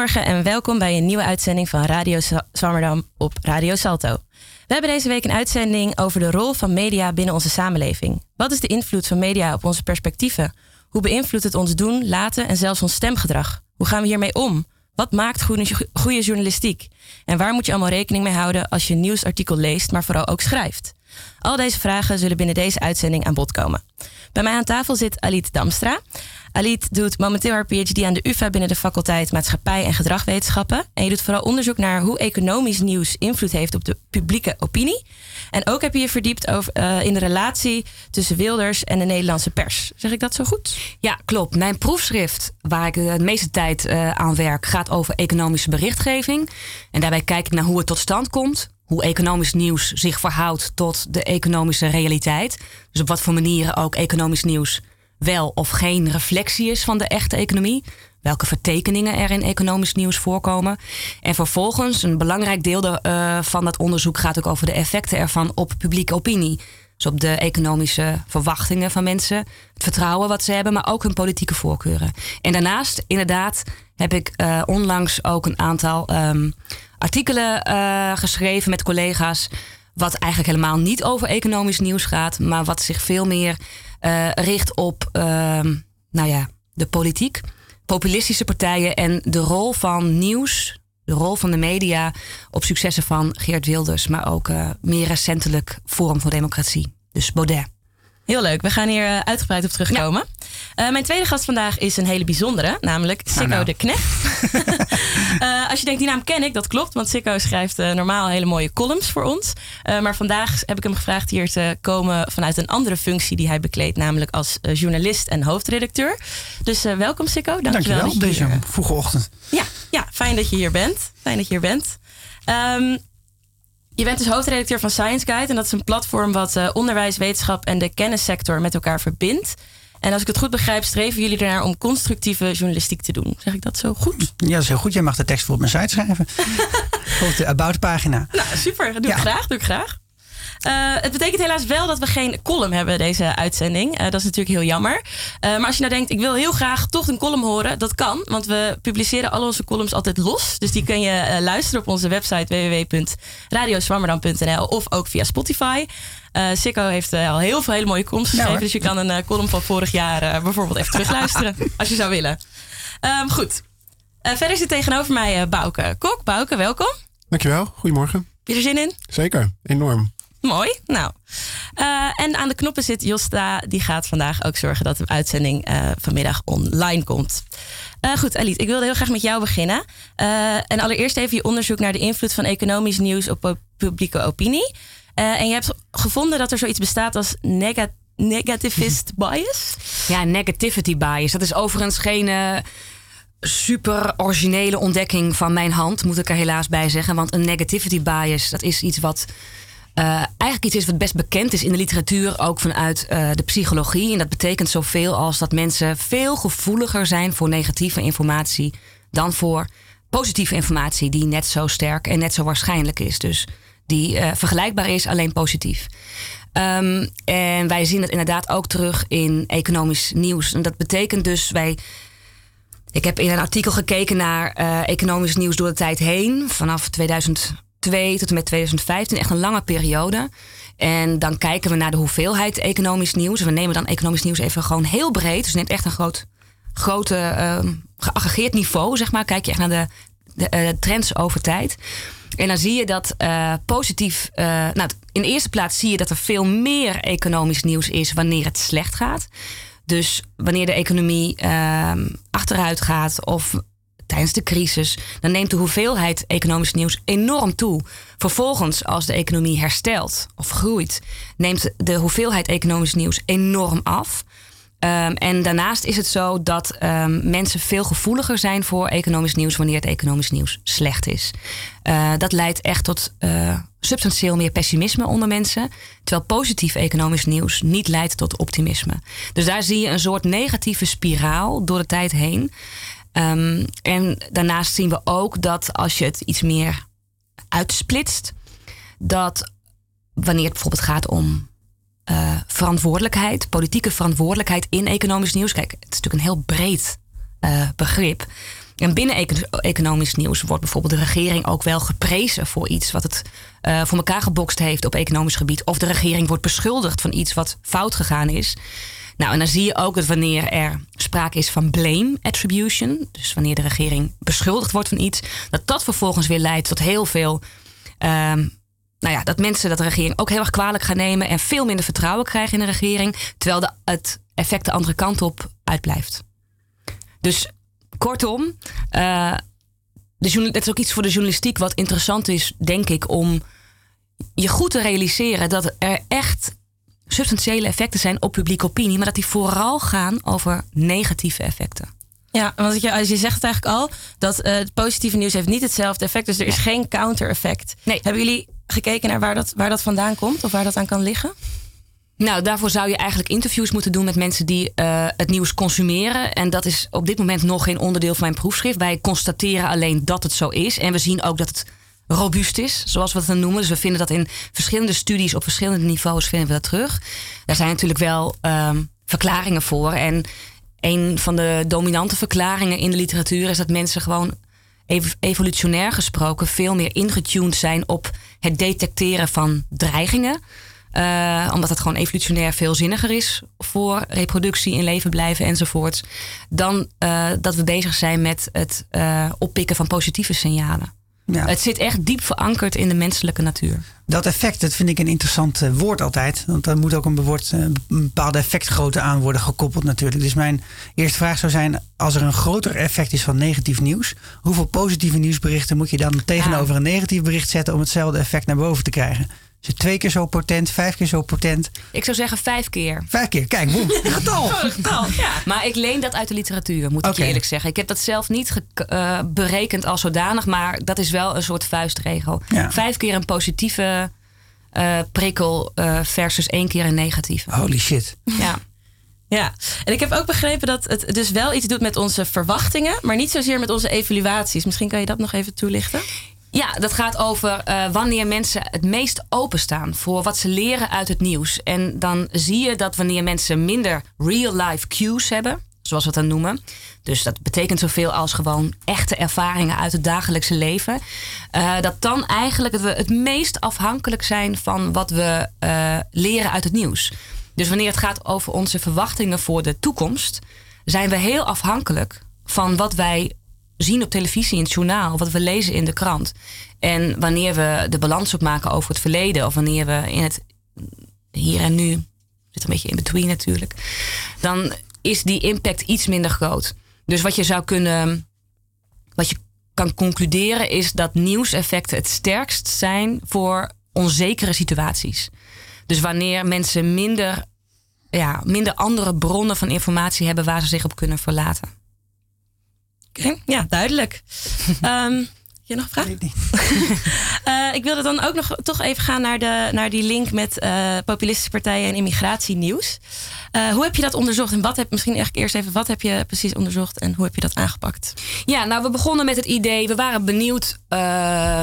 Goedemorgen en welkom bij een nieuwe uitzending van Radio Zwammerdam op Radio Salto. We hebben deze week een uitzending over de rol van media binnen onze samenleving. Wat is de invloed van media op onze perspectieven? Hoe beïnvloedt het ons doen, laten en zelfs ons stemgedrag? Hoe gaan we hiermee om? Wat maakt goede, journalistiek? En waar moet je allemaal rekening mee houden als je een nieuwsartikel leest, maar vooral ook schrijft? Al deze vragen zullen binnen deze uitzending aan bod komen. Bij mij aan tafel zit Alit Damstra. Alit doet momenteel haar PhD aan de UvA binnen de faculteit Maatschappij en Gedragwetenschappen. En je doet vooral onderzoek naar hoe economisch nieuws invloed heeft op de publieke opinie. En ook heb je je verdiept over, uh, in de relatie tussen Wilders en de Nederlandse pers. Zeg ik dat zo goed? Ja, klopt. Mijn proefschrift, waar ik de meeste tijd uh, aan werk, gaat over economische berichtgeving. En daarbij kijk ik naar hoe het tot stand komt hoe economisch nieuws zich verhoudt tot de economische realiteit. Dus op wat voor manieren ook economisch nieuws wel of geen reflectie is van de echte economie. Welke vertekeningen er in economisch nieuws voorkomen. En vervolgens, een belangrijk deel uh, van dat onderzoek gaat ook over de effecten ervan op publieke opinie. Dus op de economische verwachtingen van mensen, het vertrouwen wat ze hebben, maar ook hun politieke voorkeuren. En daarnaast, inderdaad, heb ik uh, onlangs ook een aantal um, artikelen uh, geschreven met collega's. Wat eigenlijk helemaal niet over economisch nieuws gaat, maar wat zich veel meer uh, richt op uh, nou ja, de politiek, populistische partijen en de rol van nieuws, de rol van de media op successen van Geert Wilders, maar ook uh, meer recentelijk Forum voor Democratie, dus Baudet. Heel leuk. We gaan hier eh, uitgebreid op terugkomen. Ja. Uh, mijn tweede gast vandaag is een hele bijzondere, namelijk Sikko nou, nou. de Knecht. uh, als je denkt, die naam ken ik, dat klopt. Want Sikko schrijft normaal hele mooie columns voor ons. maar vandaag heb ik hem gevraagd hier te komen vanuit een andere functie die hij bekleedt. Namelijk als journalist en hoofdredacteur. Dus welkom Sikko. Dankjewel. Dankjewel op deze hier, vroege ochtend. Ja, ja, fijn dat je hier bent. Fijn dat je hier bent. Um, je bent dus hoofdredacteur van Science Guide. En dat is een platform wat uh, onderwijs, wetenschap en de kennissector met elkaar verbindt. En als ik het goed begrijp, streven jullie ernaar om constructieve journalistiek te doen. Zeg ik dat zo goed? Ja, dat is heel goed. Jij mag de tekst voor op mijn site schrijven. op de About pagina. Nou, super. Doe ik graag. Doe ik graag. Uh, het betekent helaas wel dat we geen column hebben deze uitzending. Uh, dat is natuurlijk heel jammer. Uh, maar als je nou denkt, ik wil heel graag toch een column horen, dat kan. Want we publiceren al onze columns altijd los. Dus die kun je luisteren op onze website www.radioswammerdam.nl of ook via Spotify. Uh, Sikko heeft al heel veel hele mooie columns geschreven. dus je kan een column van vorig jaar bijvoorbeeld even terugluisteren. als je zou willen. Um, goed. verder zit tegenover mij Bouke Kok. Bouke, welkom. Dankjewel. Goedemorgen. Heb je er zin in? Zeker. Enorm. Mooi. Nou. Uh, en aan de knoppen zit Josta. Die gaat vandaag ook zorgen dat de uitzending uh, vanmiddag online komt. Uh, goed, Aliet, ik wilde heel graag met jou beginnen. en allereerst even je onderzoek naar de invloed van economisch nieuws op publieke opinie. en je hebt gevonden dat er zoiets bestaat als nega negativist bias. Ja, negativity bias. Dat is overigens geen super originele ontdekking van mijn hand, moet ik er helaas bij zeggen. Want een negativity bias, dat is iets wat uh, eigenlijk iets is wat best bekend is in de literatuur, ook vanuit uh, de psychologie. En dat betekent zoveel als dat mensen veel gevoeliger zijn voor negatieve informatie dan voor positieve informatie, die net zo sterk en net zo waarschijnlijk is. Dus die uh, vergelijkbaar is, alleen positief. Um, en wij zien het inderdaad ook terug in economisch nieuws. En dat betekent dus, wij. Ik heb in een artikel gekeken naar economisch nieuws door de tijd heen, vanaf 2000. 2002 tot en met 2015, echt een lange periode. En dan kijken we naar de hoeveelheid economisch nieuws. We nemen dan economisch nieuws even gewoon heel breed. Dus neemt echt een groot, grote, uh, geaggregeerd niveau, zeg maar. Kijk je echt naar de, de uh, trends over tijd. En dan zie je dat uh, positief. Uh, nou, in de eerste plaats zie je dat er veel meer economisch nieuws is wanneer het slecht gaat. Dus wanneer de economie ehm, achteruit gaat of tijdens de crisis, dan neemt de hoeveelheid economisch nieuws enorm toe. Vervolgens, als de economie herstelt of groeit, neemt de hoeveelheid economisch nieuws enorm af. Um, en daarnaast is het zo dat um, mensen veel gevoeliger zijn voor economisch nieuws wanneer het economisch nieuws slecht is. Uh, dat leidt echt tot uh, substantieel meer pessimisme onder mensen, terwijl positief economisch nieuws niet leidt tot optimisme. Dus daar zie je een soort negatieve spiraal door de tijd heen. Um, en daarnaast zien we ook dat als je het iets meer uitsplitst, dat wanneer het bijvoorbeeld gaat om uh, verantwoordelijkheid, politieke verantwoordelijkheid in economisch nieuws. Kijk, het is natuurlijk een heel breed uh, begrip. En binnen economisch nieuws wordt bijvoorbeeld de regering ook wel geprezen voor iets wat het uh, voor elkaar gebokst heeft op economisch gebied. Of de regering wordt beschuldigd van iets wat fout gegaan is. Nou, en dan zie je ook dat wanneer er sprake is van blame attribution, dus wanneer de regering beschuldigd wordt van iets, dat dat vervolgens weer leidt tot heel veel. Ehm, nou ja, dat mensen dat de regering ook heel erg kwalijk gaan nemen en veel minder vertrouwen krijgen in de regering, terwijl de, het effect de andere kant op uitblijft. Dus kortom, uh, is ook iets voor de journalistiek wat interessant is, denk ik, om je goed te realiseren dat er echt substantiële effecten zijn op publieke opinie, maar dat die vooral gaan over negatieve effecten. Ja, want je, als je zegt het eigenlijk al, dat uh, het positieve nieuws heeft niet hetzelfde effect, dus er is geen counter-effect. Nee. Hebben jullie gekeken naar waar dat, waar dat vandaan komt of waar dat aan kan liggen? Nou, daarvoor zou je eigenlijk interviews moeten doen met mensen die uh, het nieuws consumeren. En dat is op dit moment nog geen onderdeel van mijn proefschrift. Wij constateren alleen dat het zo is. En we zien ook dat het robuust is, zoals we het dan noemen. Dus we vinden dat in verschillende studies op verschillende niveaus vinden we dat terug. Daar zijn natuurlijk wel um, verklaringen voor. En een van de dominante verklaringen in de literatuur is dat mensen gewoon evolutionair gesproken veel meer ingetuned zijn op het detecteren van dreigingen. Uh, omdat het gewoon evolutionair veel zinniger is voor reproductie, in leven blijven enzovoort. Dan uh, dat we bezig zijn met het uh, oppikken van positieve signalen. Ja. Het zit echt diep verankerd in de menselijke natuur. Dat effect, dat vind ik een interessant uh, woord altijd. Want daar moet ook een, woord, uh, een bepaalde effectgrootte aan worden gekoppeld natuurlijk. Dus mijn eerste vraag zou zijn, als er een groter effect is van negatief nieuws, hoeveel positieve nieuwsberichten moet je dan tegenover een negatief bericht zetten om hetzelfde effect naar boven te krijgen? Is het twee keer zo potent, vijf keer zo potent? Ik zou zeggen vijf keer. Vijf keer, kijk, boem, getal. getal. Ja. Maar ik leen dat uit de literatuur, moet ik eerlijk zeggen. Ik heb dat zelf niet uh, berekend als zodanig, maar dat is wel een soort vuistregel. Vijf keer een positieve uh, prikkel uh, versus één keer een negatieve. Holy shit. Ja. Ja, en ik heb ook begrepen dat het dus wel iets doet met onze verwachtingen, maar niet zozeer met onze evaluaties. Misschien kan je dat nog even toelichten? Ja, dat gaat over uh, wanneer mensen het meest openstaan voor wat ze leren uit het nieuws. En dan zie je dat wanneer mensen minder real-life cues hebben, zoals we dan noemen. Dus dat betekent zoveel als gewoon echte ervaringen uit het dagelijkse leven. Uh, dat dan eigenlijk we het meest afhankelijk zijn van wat we uh, leren uit het nieuws. Dus wanneer het gaat over onze verwachtingen voor de toekomst, zijn we heel afhankelijk van wat wij zien op televisie, in het journaal, wat we lezen in de krant. En wanneer we de balans opmaken over het verleden, of wanneer we in het hier en nu, zit een beetje in between natuurlijk, dan is die impact iets minder groot. Dus wat je zou kunnen, wat je kan concluderen, is dat nieuwseffecten het sterkst zijn voor onzekere situaties. Dus wanneer mensen minder, ja, minder andere bronnen van informatie hebben waar ze zich op kunnen verlaten. Ja, duidelijk. um, je nog een vraag? niet. uh, ik wilde dan ook nog toch even gaan naar, de, naar die link met uh, populistische partijen en immigratienieuws. Uh, hoe heb je dat onderzocht en wat heb misschien eigenlijk eerst even wat heb je precies onderzocht en hoe heb je dat aangepakt? Ja, nou we begonnen met het idee, we waren benieuwd uh,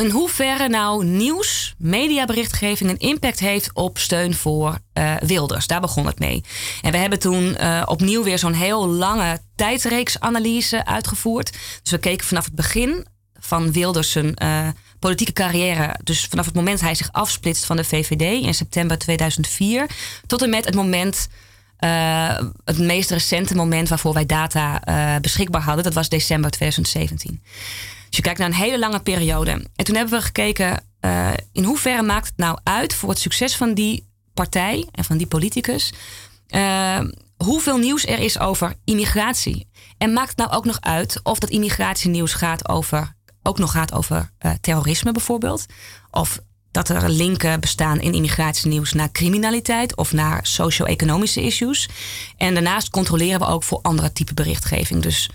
in hoeverre nou nieuws, mediaberichtgeving een impact heeft op steun voor uh, Wilders. Daar begon het mee. En we hebben toen uh, opnieuw weer zo'n heel lange tijdreeksanalyse uitgevoerd. Dus we keken vanaf het begin van Wilders uh, politieke carrière. Dus vanaf het moment hij zich afsplitst van de VVD in september 2004. Tot en met het moment. Het meest recente moment waarvoor wij data beschikbaar hadden, dat was december 2017. Dus je kijkt naar een hele lange periode. En toen hebben we gekeken uh, in hoeverre maakt het nou uit voor het succes van die partij en van die politicus. Uh, hoeveel nieuws er is over immigratie. En maakt het nou ook nog uit of dat immigratienieuws gaat over, ook nog gaat over uh, terrorisme bijvoorbeeld. Of dat er linken bestaan in immigratienieuws naar criminaliteit of naar socio-economische issues. En daarnaast controleren we ook voor andere type berichtgeving. Dus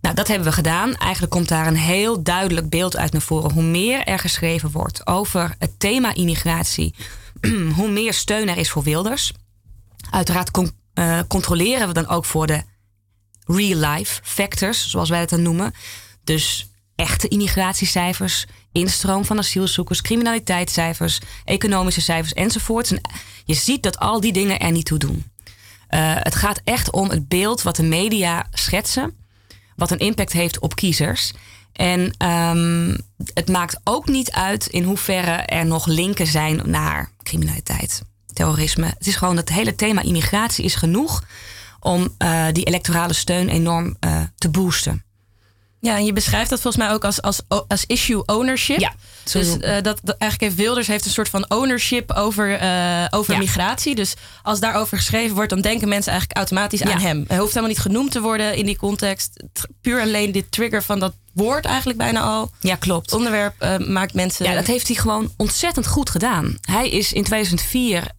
nou, dat hebben we gedaan. Eigenlijk komt daar een heel duidelijk beeld uit naar voren. Hoe meer er geschreven wordt over het thema immigratie, hoe meer steun er is voor Wilders. Uiteraard uh, controleren we dan ook voor de real-life factors, zoals wij het dan noemen. Dus echte immigratiecijfers, instroom van asielzoekers, criminaliteitscijfers, economische cijfers enzovoort. En je ziet dat al die dingen er niet toe doen. Uh, het gaat echt om het beeld wat de media schetsen wat een impact heeft op kiezers. En ehm, het maakt ook niet uit in hoeverre er nog linken zijn naar criminaliteit, terrorisme. Het is gewoon het hele thema immigratie is genoeg om uh, die electorale steun enorm uh, te boosten. Ja, en je beschrijft dat volgens mij ook als, als, als issue ownership. Ja. Dus uh, dat, dat, eigenlijk heeft Wilders heeft een soort van ownership over, uh, over ja. migratie. Dus als daarover geschreven wordt, dan denken mensen eigenlijk automatisch ja. aan hem. Hij hoeft helemaal niet genoemd te worden in die context. Puur alleen dit trigger van dat woord eigenlijk bijna al. Ja, klopt. Het onderwerp uh, maakt mensen. Ja, dat heeft hij gewoon ontzettend goed gedaan. Hij is in 2004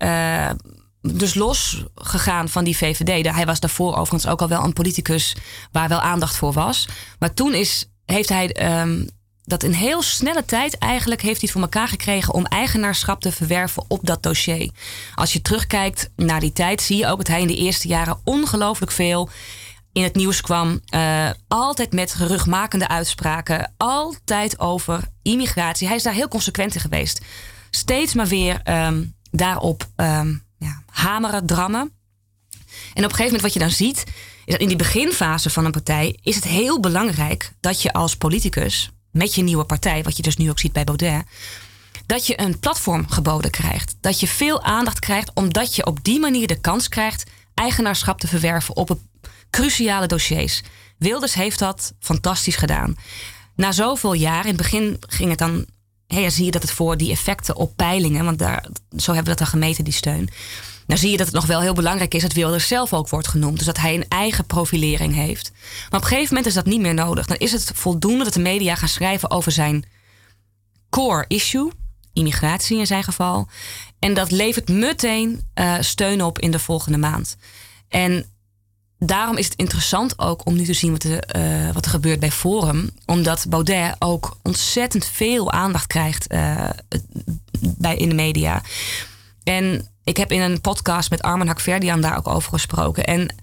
dus losgegaan van die VVD. Hij was daarvoor overigens ook al wel een politicus waar wel aandacht voor was. Maar toen is, heeft hij um, dat in heel snelle tijd eigenlijk heeft hij voor elkaar gekregen om eigenaarschap te verwerven op dat dossier. Als je terugkijkt naar die tijd, zie je ook dat hij in de eerste jaren ongelooflijk veel in het nieuws kwam. Uh, altijd met geruchtmakende uitspraken. Altijd over immigratie. Hij is daar heel consequent in geweest. Steeds maar weer um, daarop um, ja, hameren, drammen. En op een gegeven moment wat je dan ziet, is dat in die beginfase van een partij is het heel belangrijk dat je als politicus met je nieuwe partij, wat je dus nu ook ziet bij Baudet, dat je een platform geboden krijgt. Dat je veel aandacht krijgt, omdat je op die manier de kans krijgt eigenaarschap te verwerven op cruciale dossiers. Wilders heeft dat fantastisch gedaan. Na zoveel jaar, in het begin ging het dan hey, zie je dat het voor die effecten op peilingen, want daar, zo hebben we dat dan gemeten, die steun. Nou zie je dat het nog wel heel belangrijk is dat Wilders zelf ook wordt genoemd. Dus dat hij een eigen profilering heeft. Maar op een gegeven moment is dat niet meer nodig. Dan is het voldoende dat de media gaan schrijven over zijn core issue, immigratie in zijn geval. En dat levert meteen uh, steun op in de volgende maand. En daarom is het interessant ook om nu te zien wat, er, uh, wat er gebeurt bij Forum. Omdat Baudet ook ontzettend veel aandacht krijgt uh, bij, in de media. En ik heb in een podcast met Armen Hakverdian daar ook over gesproken. En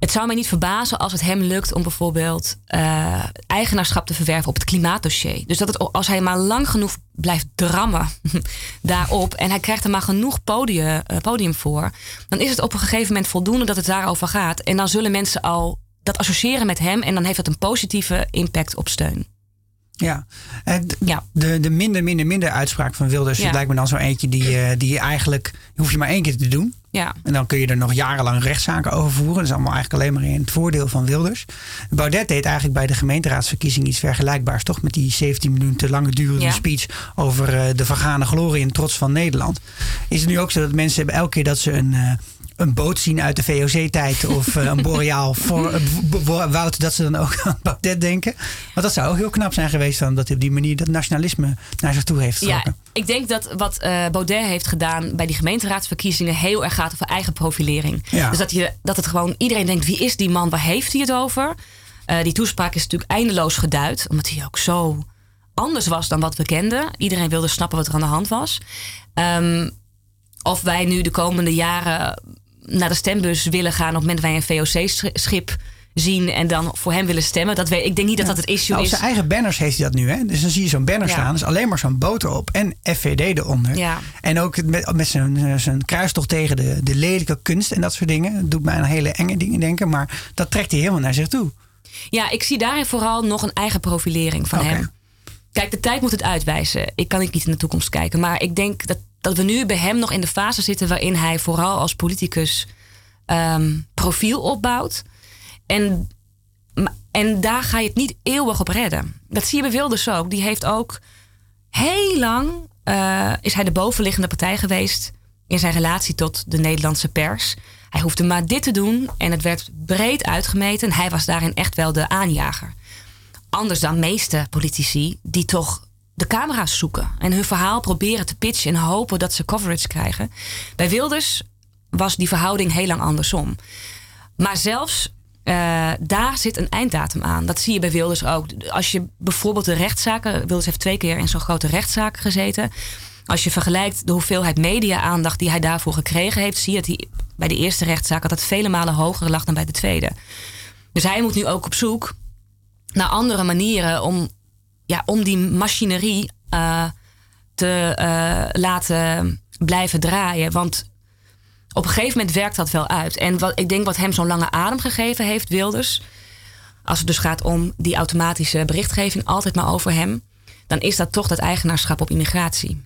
het zou mij niet verbazen als het hem lukt om bijvoorbeeld uh, eigenaarschap te verwerven op het klimaatdossier. Dus dat het, als hij maar lang genoeg blijft drammen daarop en hij krijgt er maar genoeg podium, uh, podium voor, dan is het op een gegeven moment voldoende dat het daarover gaat. En dan zullen mensen al dat associëren met hem en dan heeft dat een positieve impact op steun. Ja, en ja. De, de minder, minder, minder uitspraak van Wilders ja. lijkt me dan zo eentje die, uh, die eigenlijk hoef je maar één keer te doen. Ja. En dan kun je er nog jarenlang rechtszaken over voeren. Dat is allemaal eigenlijk alleen maar in het voordeel van Wilders. Baudet deed eigenlijk bij de gemeenteraadsverkiezing iets vergelijkbaars, toch? Met die 17 minuten lange durende ja. speech over uh, de vergane glorie en trots van Nederland. Is het nu ook zo dat mensen hebben elke keer dat ze een. Een boot zien uit de VOC-tijd of uh, een boreaal voor uh, woud, dat ze dan ook aan Baudet denken. Want dat zou ook heel knap zijn geweest dan dat hij op die manier dat nationalisme naar zich toe heeft getrokken. Ja, ik denk dat wat uh, Baudet heeft gedaan bij die gemeenteraadsverkiezingen heel erg gaat over eigen profilering. Ja. Dus dat, je, dat het gewoon iedereen denkt: wie is die man, waar heeft hij het over? die toespraak is natuurlijk eindeloos geduid, omdat hij ook zo anders was dan wat we kenden. Iedereen wilde snappen wat er aan de hand was. Um, of wij nu de komende jaren naar de stembus willen gaan op het moment wij een VOC-schip zien en dan voor hem willen stemmen. Dat weet, ik denk niet dat dat het issue nou, is. Op zijn eigen banners heeft hij dat nu. Hè? Dus dan zie je zo'n banner ja. staan. Dus alleen maar zo'n boot erop en FVD eronder. Ja. En ook met, met zijn, zijn kruistocht tegen de, de lelijke kunst en dat soort dingen. Dat doet mij aan hele enge dingen denken. Maar dat trekt hij helemaal naar zich toe. Ja, ik zie daarin vooral nog een eigen profilering van okay. hem. Kijk, de tijd moet het uitwijzen. Ik kan niet in de toekomst kijken. Maar ik denk dat dat we nu bij hem nog in de fase zitten waarin hij vooral als politicus um, profiel opbouwt. En, en daar ga je het niet eeuwig op redden. Dat zie je bij Wilders ook. Die heeft ook heel lang uh, is hij de bovenliggende partij geweest in zijn relatie tot de Nederlandse pers. Hij hoefde maar dit te doen en het werd breed uitgemeten. Hij was daarin echt wel de aanjager. Anders dan meeste politici die toch de camera's zoeken en hun verhaal proberen te pitchen en hopen dat ze coverage krijgen. Bij Wilders was die verhouding heel lang andersom. Maar zelfs uh, daar zit een einddatum aan. Dat zie je bij Wilders ook. Als je bijvoorbeeld de rechtszaken. Wilders heeft twee keer in zo'n grote rechtszaak gezeten. Als je vergelijkt de hoeveelheid media-aandacht die hij daarvoor gekregen heeft, zie je dat hij bij de eerste rechtszaak dat vele malen hoger lag dan bij de tweede. Dus hij moet nu ook op zoek naar andere manieren om ja, om die machinerie uh, te uh, laten blijven draaien. Want op een gegeven moment werkt dat wel uit. En wat ik denk wat hem zo'n lange adem gegeven heeft, Wilders, als het dus gaat om die automatische berichtgeving, altijd maar over hem, dan is dat toch dat eigenaarschap op immigratie.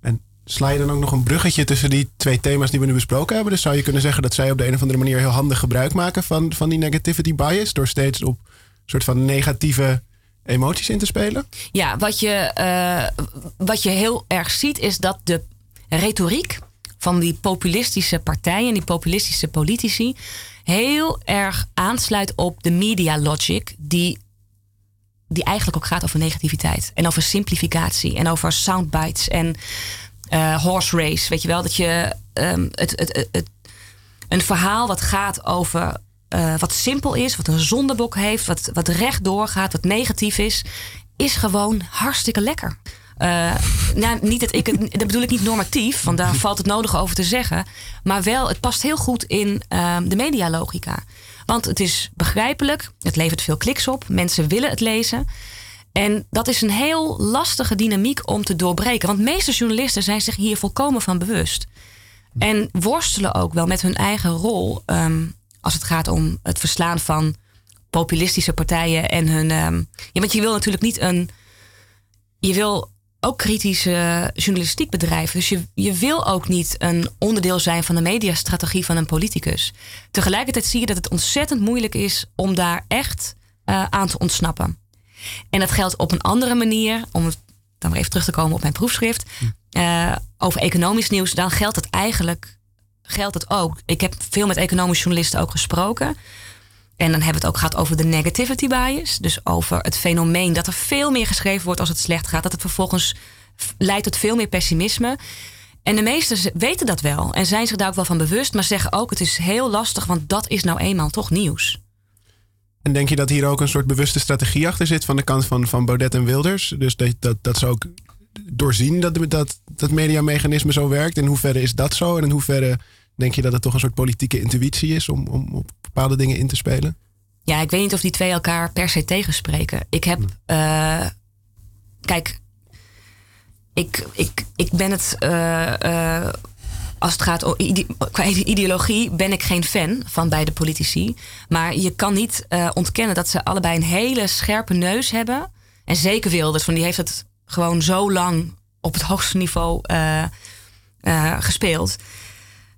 En sla je dan ook nog een bruggetje tussen die twee thema's die we nu besproken hebben? Dus zou je kunnen zeggen dat zij op de een of andere manier heel handig gebruik maken van, van die negativity bias, door steeds op soort van negatieve emoties in te spelen? Ja, wat je, uh, wat je heel erg ziet is dat de retoriek van die populistische partijen, die populistische politici, heel erg aansluit op de media logic, die, die eigenlijk ook gaat over negativiteit en over simplificatie en over soundbites en uh, horse race. Weet je wel, dat je um, het, het, het, een verhaal wat gaat over uh, wat simpel is, wat een zondebok heeft, wat, wat recht doorgaat, wat negatief is, is gewoon hartstikke lekker. Uh, nou, niet dat, ik dat bedoel ik niet normatief, want daar valt het nodig over te zeggen. Maar wel, het past heel goed in uh, de medialogica. Want het is begrijpelijk, het levert veel kliks op, mensen willen het lezen. En dat is een heel lastige dynamiek om te doorbreken. Want meeste journalisten zijn zich hier volkomen van bewust. En worstelen ook wel met hun eigen rol um, als het gaat om het verslaan van populistische partijen en hun. Um, ja, want je wil natuurlijk niet een. Je wil ook kritische journalistiek bedrijven. Dus je, je wil ook niet een onderdeel zijn van de mediastrategie van een politicus. Tegelijkertijd zie je dat het ontzettend moeilijk is om daar echt uh, aan te ontsnappen. En dat geldt op een andere manier, om dan weer even terug te komen op mijn proefschrift, uh, over economisch nieuws. Dan geldt het eigenlijk geldt het ook. Ik heb veel met economische journalisten ook gesproken. En dan hebben we het ook gehad over de negativity bias. Dus over het fenomeen dat er veel meer geschreven wordt als het slecht gaat. Dat het vervolgens leidt tot veel meer pessimisme. En de meesten weten dat wel en zijn zich daar ook wel van bewust, maar zeggen ook: het is heel lastig, want dat is nou eenmaal toch nieuws. En denk je dat hier ook een soort bewuste strategie achter zit van de kant van, van Baudet en Wilders? Dus dat, dat, dat ze ook doorzien dat, dat dat mediamechanisme zo werkt? In hoeverre is dat zo? En in hoeverre denk je dat het toch een soort politieke intuïtie is om, om op bepaalde dingen in te spelen? Ja, ik weet niet of die twee elkaar per se tegenspreken. Ik heb. Uh, kijk, ik, ik, ik ben het. Uh, uh, als het gaat om qua ideologie, ben ik geen fan van beide politici. Maar je kan niet ontkennen dat ze allebei een hele scherpe neus hebben. En zeker Wilders, van die heeft het gewoon zo lang op het hoogste niveau gespeeld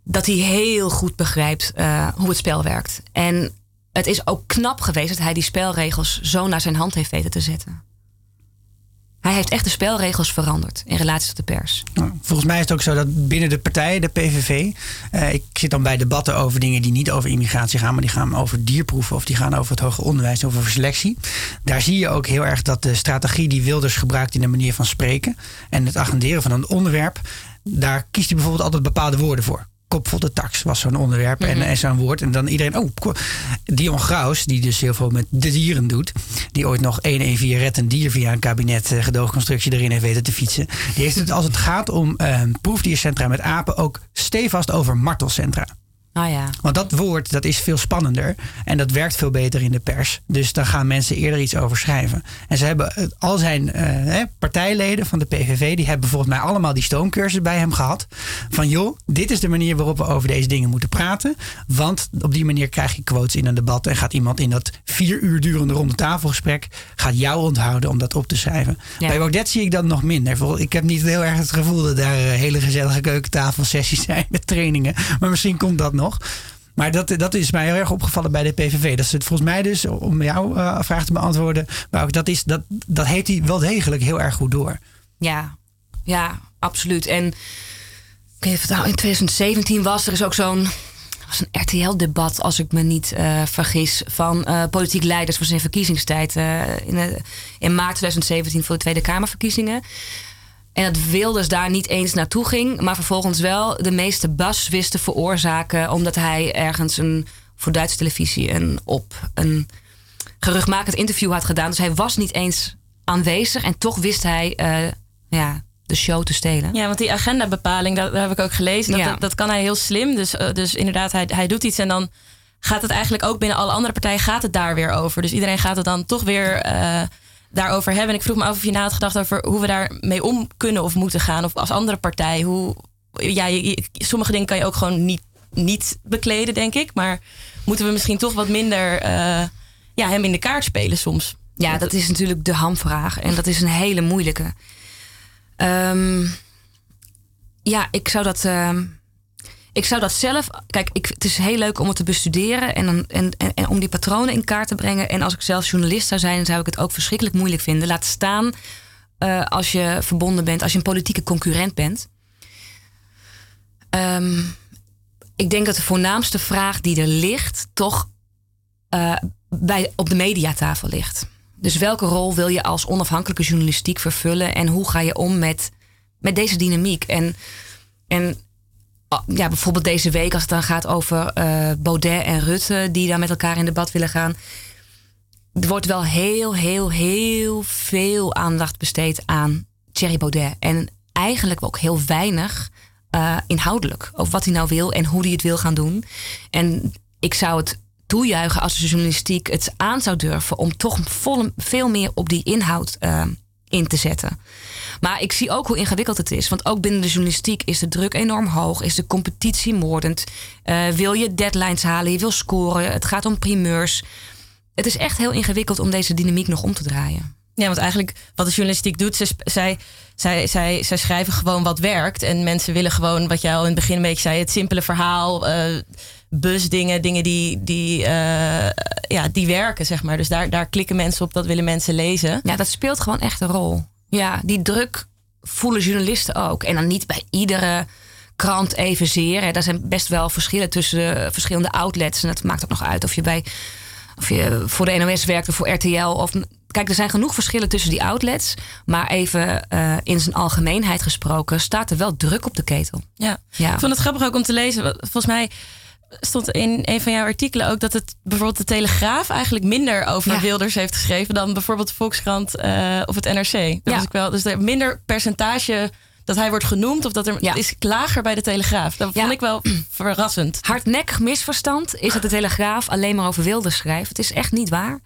dat hij heel goed begrijpt uh, hoe het spel werkt. En het is ook knap geweest dat hij die spelregels zo naar zijn hand heeft weten te zetten. Hij heeft echt de spelregels veranderd in relatie tot de pers. Nou, volgens mij is het ook zo dat binnen de partij, de PVV, eh, ik zit dan bij debatten over dingen die niet over immigratie gaan, maar die gaan over dierproeven of die gaan over het hoger onderwijs, over selectie. Daar zie je ook heel erg dat de strategie die Wilders gebruikt in de manier van spreken en het agenderen van een onderwerp, daar kiest hij bijvoorbeeld altijd bepaalde woorden voor kopvol de tax was zo'n onderwerp en, mhm. en zo'n woord. En dan iedereen, oh, Dion Graus, die dus heel veel met de dieren doet, die ooit nog 114 red een dier via een kabinet uh, gedoogconstructie erin heeft weten te fietsen. Die heeft het als het gaat om uh, proefdiercentra met apen ook stevast over martelcentra. Ah ja. Want dat woord dat is veel spannender en dat werkt veel beter in de pers. Dus daar gaan mensen eerder iets over schrijven. En ze hebben al zijn uh, partijleden van de PVV, die hebben volgens mij allemaal die stoomcursus bij hem gehad. Van joh, dit is de manier waarop we over deze dingen moeten praten. Want op die manier krijg je quotes in een debat en gaat iemand in dat vier uur durende ronde tafelgesprek gaat jou onthouden om dat op te schrijven. Bij Baudet zie ik dat nog minder. Ik heb niet heel erg het gevoel dat daar eh, hele gezellige keukentafelsessies zijn met trainingen. Maar misschien komt dat nog. Maar dat, dat is mij heel erg opgevallen bij de PVV. Dat het volgens mij dus, om jouw uh, vraag te beantwoorden, maar dat, is, dat, dat heeft hij wel degelijk heel erg goed door. Ja, ja, absoluut. En weet in 2017 was er is ook zo'n was een RTL-debat, als ik me niet uh, vergis, van uh, politiek leiders voor zijn verkiezingstijd in, in maart 2017 voor de Tweede Kamerverkiezingen. En dat Wilders daar niet eens naartoe ging, maar vervolgens wel de meeste bas wist te veroorzaken, omdat hij ergens een, voor Duitse televisie een, op een geruchtmakend interview had gedaan. Dus hij was niet eens aanwezig en toch wist hij uh, ja, de show te stelen. Ja, want die agendabepaling, dat, dat heb ik ook gelezen. Dat, ja. dat, kan hij heel slim. Dus, uh, dus inderdaad, hij, hij doet iets en dan gaat het eigenlijk ook binnen alle andere partijen gaat het daar weer over. Dus iedereen gaat het dan toch weer. Uh, daarover hebben. En ik vroeg me af of je na had gedacht over hoe we daarmee om kunnen of moeten gaan. Of als andere partij. Hoe, ja, je, sommige dingen kan je ook gewoon niet, niet bekleden, denk ik. Maar moeten we misschien toch wat minder uh, ja, hem in de kaart spelen soms. Ja, dat is natuurlijk de hamvraag. En dat is een hele moeilijke. Ehm, ja, ik zou dat. ehm, ik zou dat zelf. Kijk, ik, het is heel leuk om het te bestuderen en, dan, en, en, om die patronen in kaart te brengen. En als ik zelf journalist zou zijn, zou ik het ook verschrikkelijk moeilijk vinden. Laat staan eh, als je verbonden bent, als je een politieke concurrent bent. Ehm, ik denk dat de voornaamste vraag die er ligt, toch eh, bij, op de mediatafel ligt. Dus welke rol wil je als onafhankelijke journalistiek vervullen en hoe ga je om met, met deze dynamiek? En, en ja, bijvoorbeeld deze week, als het dan gaat over eh, Baudet en Rutte, die daar met elkaar in debat willen gaan. Er wordt wel heel, heel, heel veel aandacht besteed aan Thierry Baudet. En eigenlijk ook heel weinig eh, inhoudelijk over wat hij nou wil en hoe hij het wil gaan doen. En ik zou het toejuichen als de journalistiek het aan zou durven om toch veel meer op die inhoud eh, in te zetten. Maar ik zie ook hoe ingewikkeld het is. Want ook binnen de journalistiek is de druk enorm hoog. Is de competitie moordend. Eh, wil je deadlines halen? Je wil scoren. Het gaat om primeurs. Het is echt heel ingewikkeld om deze dynamiek nog om te draaien. Ja, want eigenlijk wat de journalistiek doet, ze, zij, zij, zij, zij schrijven gewoon wat werkt. En mensen willen gewoon, wat jij al in het begin een beetje zei, het simpele verhaal, eh busdingen, dingen die, die, eh, ja, die werken, zeg maar. Dus daar, daar klikken mensen op, dat willen mensen lezen. Ja, dat speelt gewoon echt een rol. Ja, die druk voelen journalisten ook. En dan niet bij iedere krant evenzeer. Hè. Daar zijn best wel verschillen tussen de verschillende outlets. En het maakt ook nog uit of je bij of je voor de NOS werkt of voor RTL. Of, kijk, er zijn genoeg verschillen tussen die outlets. Maar even eh, in zijn algemeenheid gesproken, staat er wel druk op de ketel. Ja. Ja. Ik vond het grappig ook om te lezen. Volgens mij stond in een van jouw artikelen ook dat het bijvoorbeeld de Telegraaf eigenlijk minder over Ja. Wilders heeft geschreven dan bijvoorbeeld de Volkskrant eh, of het NRC. Dat Ja. was ik wel. Dus er minder percentage dat hij wordt genoemd of dat er Ja. is lager bij de Telegraaf. Dat Ja. vond ik wel verrassend. Hardnekkig misverstand is dat de Telegraaf alleen maar over Wilders schrijft. Het is echt niet waar.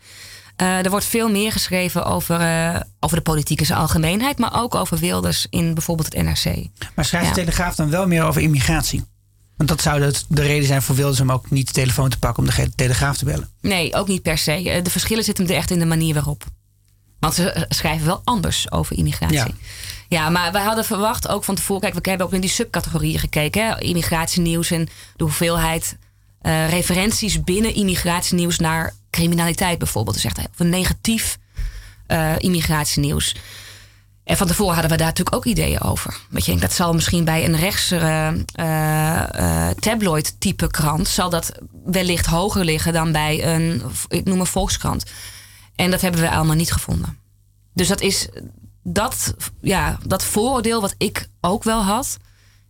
Eh, er wordt veel meer geschreven over, eh, over de politiek in zijn algemeenheid, maar ook over Wilders in bijvoorbeeld het NRC. Maar schrijft Ja. de Telegraaf dan wel meer over immigratie? Want dat zou het- de reden zijn voor Wilders om ook niet de telefoon te pakken om de Telegraaf te bellen. Nee, ook niet per se. Eh, De verschillen zitten hem er echt in de manier waarop. Want ze eh, schrijven wel anders over immigratie. Ja. Ja. maar wij hadden verwacht ook van tevoren... Kijk, we hebben ook in die subcategorieën gekeken. Hè? Immigratienieuws en de hoeveelheid eh, referenties binnen immigratienieuws... naar criminaliteit bijvoorbeeld. Dus echt een negatief eh, immigratienieuws. En van tevoren hadden we daar natuurlijk ook ideeën over. Want je denkt, dat zal misschien bij een rechtse eh, eh, tabloid-type krant... zal dat wellicht hoger liggen dan bij een, ik noem een Volkskrant. En dat hebben we allemaal niet gevonden. Dus dat is dat, ja, dat vooroordeel wat ik ook wel had...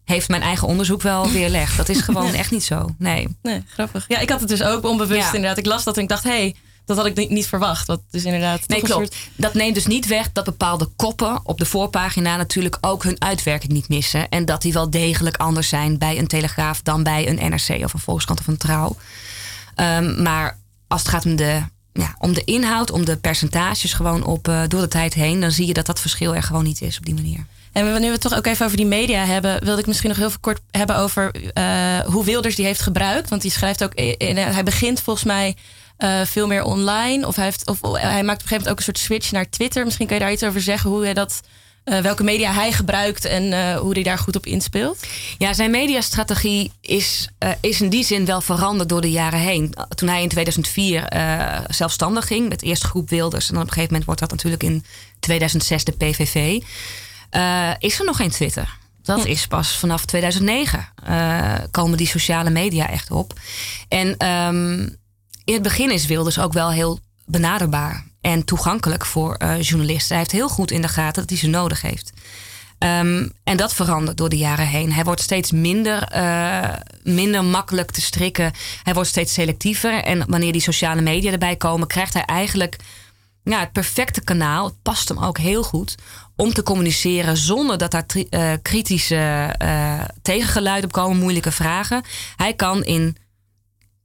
heeft mijn eigen onderzoek wel weerlegd. Dat is gewoon echt niet zo. Nee. Nee, grappig. Ja, ik had het dus ook onbewust Ja. inderdaad. Ik las dat en ik dacht, hé, hey, dat had ik niet- niet verwacht. Wat dus inderdaad Nee, klopt. Dat neemt dus niet weg dat bepaalde koppen op de voorpagina natuurlijk ook hun uitwerking niet missen. En dat die wel degelijk anders zijn bij een Telegraaf dan bij een NRC of een Volkskrant of een Trouw. Ehm, maar als het gaat om de, ja, om de inhoud, om de percentages gewoon op, eh, door de tijd heen, dan zie je dat dat verschil er gewoon niet is op die manier. En nu we het toch ook even over die media hebben, wilde ik misschien nog heel veel kort hebben over eh, hoe Wilders die heeft gebruikt. Want die schrijft ook, in- hij begint volgens mij eh, veel meer online. Of hij, heeft, of hij maakt op een gegeven moment ook een soort switch naar Twitter. Misschien kan je daar iets over zeggen, hoe hij dat, eh, welke media hij gebruikt en eh, hoe hij daar goed op inspeelt. Ja, zijn mediastrategie is, eh, is in die zin wel veranderd door de jaren heen. Toen hij in 2004 eh, zelfstandig ging, met eerst groep Wilders. En dan op een gegeven moment wordt dat natuurlijk in 2006 de PVV. eh, is er nog geen Twitter. Dat is pas vanaf 2009 eh, komen die sociale media echt op. En ehm, in het begin is Wilders ook wel heel benaderbaar en toegankelijk voor eh, journalisten. Hij heeft heel goed in de gaten dat hij ze nodig heeft. Ehm, en dat verandert door de jaren heen. Hij wordt steeds minder, eh, minder makkelijk te strikken. Hij wordt steeds selectiever. En wanneer die sociale media erbij komen, krijgt hij eigenlijk ja, het perfecte kanaal. Het past hem ook heel goed om te communiceren zonder dat daar eh, kritische tegengeluiden op komen, moeilijke vragen. Hij kan in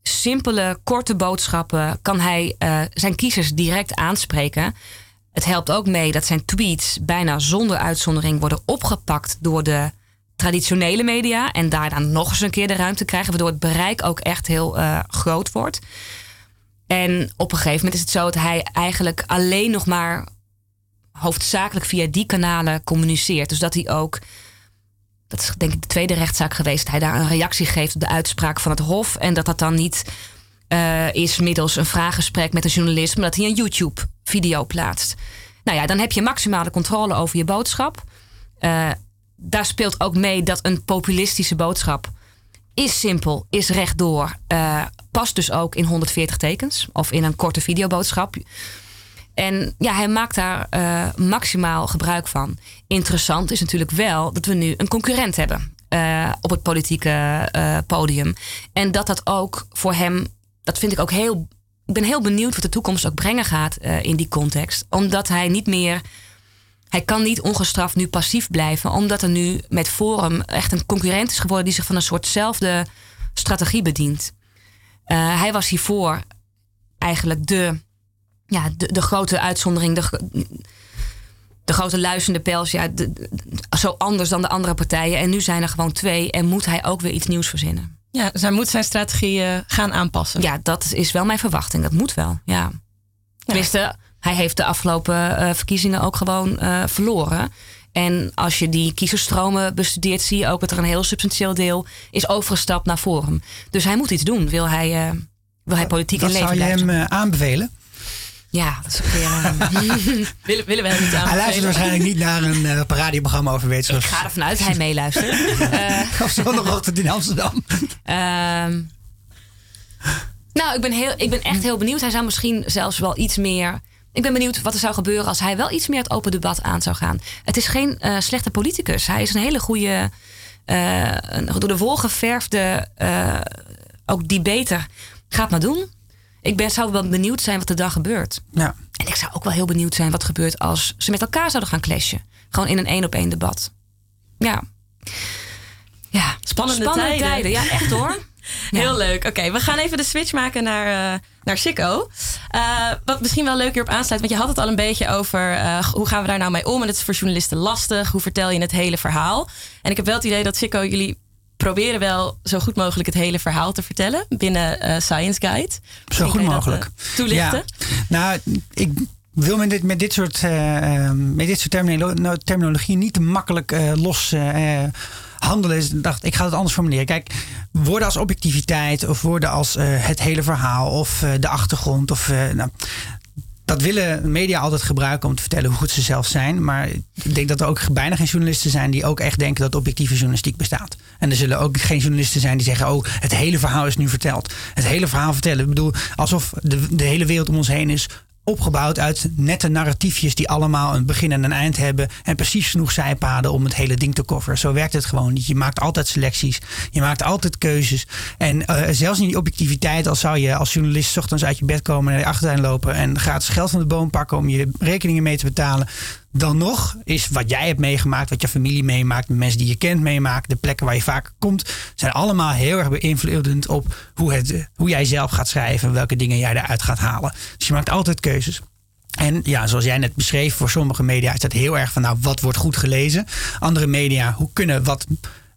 simpele, korte boodschappen kan hij eh, zijn kiezers direct aanspreken. Het helpt ook mee dat zijn tweets bijna zonder uitzondering worden opgepakt door de traditionele media. En daarna nog eens een keer de ruimte krijgen, waardoor het bereik ook echt heel eh, groot wordt. En op een gegeven moment is het zo dat hij eigenlijk alleen nog maar hoofdzakelijk via die kanalen communiceert. Dus dat hij ook, dat is denk ik de tweede rechtszaak geweest, dat hij daar een reactie geeft op de uitspraak van het Hof. En dat dat dan niet uh, is middels een vraaggesprek met een journalist, maar dat hij een YouTube-video plaatst. Nou ja, dan heb je maximale controle over je boodschap. Uh, daar speelt ook mee dat een populistische boodschap is simpel, is rechtdoor. Uh, past dus ook in 140 tekens of in een korte videoboodschap. En ja, hij maakt daar uh, maximaal gebruik van. Interessant is natuurlijk wel dat we nu een concurrent hebben uh, op het politieke podium. En dat dat ook voor hem, dat vind ik ook heel. Ik ben heel benieuwd wat de toekomst ook brengen gaat in die context. Omdat hij niet meer hij kan niet ongestraft nu passief blijven, omdat er nu met Forum echt een concurrent is geworden die zich van een soortzelfde strategie bedient. Hij was hiervoor eigenlijk de, ja, de, de grote uitzondering, de, de grote luizende pels. Ja, zo anders dan de andere partijen. En nu zijn er gewoon twee en moet hij ook weer iets nieuws verzinnen. Ja, dus hij moet zijn strategie uh, gaan aanpassen. Ja, dat is wel mijn verwachting. Dat moet wel, ja. Tenminste, hij heeft de afgelopen uh, verkiezingen ook gewoon uh, verloren. En als je die kiezerstromen bestudeert, zie je ook dat er een heel substantieel deel is overgestapt naar Forum. Dus hij moet iets doen. Wil hij, uh, wil hij politiek in leven zou je hem aanbevelen? Ja, dat is ook weer. willen, willen we hem niet aanbevelen? Hij luistert waarschijnlijk niet naar een uh, radioprogramma over wetenschap. Ik ga ervan uit dat hij meeluistert. uh, of zondagochtend in Amsterdam. Ehm, nou, ik ben, heel, ik ben echt heel benieuwd. Hij zou misschien zelfs wel iets meer ik ben benieuwd wat er zou gebeuren als hij wel iets meer het open debat aan zou gaan. Het is geen uh, slechte politicus. Hij is een hele goede, uh, door de wol geverfde, uh, ook debater. Gaat maar doen. Ik ben, zou wel benieuwd zijn wat er dan gebeurt. Ja. En ik zou ook wel heel benieuwd zijn wat gebeurt als ze met elkaar zouden gaan clashen. Gewoon in een één op één debat. Ja. Ja, spannende, spannende tijden. tijden. Ja, echt hoor. Heel leuk. Oké, we gaan even de switch maken naar, uh, naar Chico. Uh, wat misschien wel leuk hierop aansluit, want je had het al een beetje over uh, hoe gaan we daar nou mee om. En het is voor journalisten lastig. Hoe vertel je het hele verhaal? En ik heb wel het idee dat Chico, jullie proberen wel zo goed mogelijk het hele verhaal te vertellen binnen Science Guide. Zo goed mogelijk. toelichten. Ja. Nou, ik wil met dit, met dit soort, met dit soort terminologie niet te makkelijk los handelen is, dacht ik ga het anders formuleren. Kijk, woorden als objectiviteit of woorden als uh, het hele verhaal of uh, de achtergrond of uh, nou, dat willen media altijd gebruiken om te vertellen hoe goed ze zelf zijn. Maar ik denk dat er ook bijna geen journalisten zijn die ook echt denken dat objectieve journalistiek bestaat. En er zullen ook geen journalisten zijn die zeggen: Oh, het hele verhaal is nu verteld. Het hele verhaal vertellen. Ik bedoel, alsof de, de hele wereld om ons heen is opgebouwd uit nette narratiefjes die allemaal een begin en een eind hebben. En precies genoeg zijpaden om het hele ding te coveren. Zo werkt het gewoon niet. Je maakt altijd selecties. Je maakt altijd keuzes. En uh, zelfs in die objectiviteit, als zou je als journalist ochtends uit je bed komen naar de achtertuin lopen en gratis geld van de boom pakken om je rekeningen mee te betalen dan nog is wat jij hebt meegemaakt, wat je familie meemaakt, de mensen die je kent meemaakt, de plekken waar je vaak komt, zijn allemaal heel erg beïnvloedend op hoe, het, hoe jij zelf gaat schrijven en welke dingen jij eruit gaat halen. Dus je maakt altijd keuzes. En ja, zoals jij net beschreef, voor sommige media is dat heel erg van nou, wat wordt goed gelezen? Andere media, hoe kunnen wat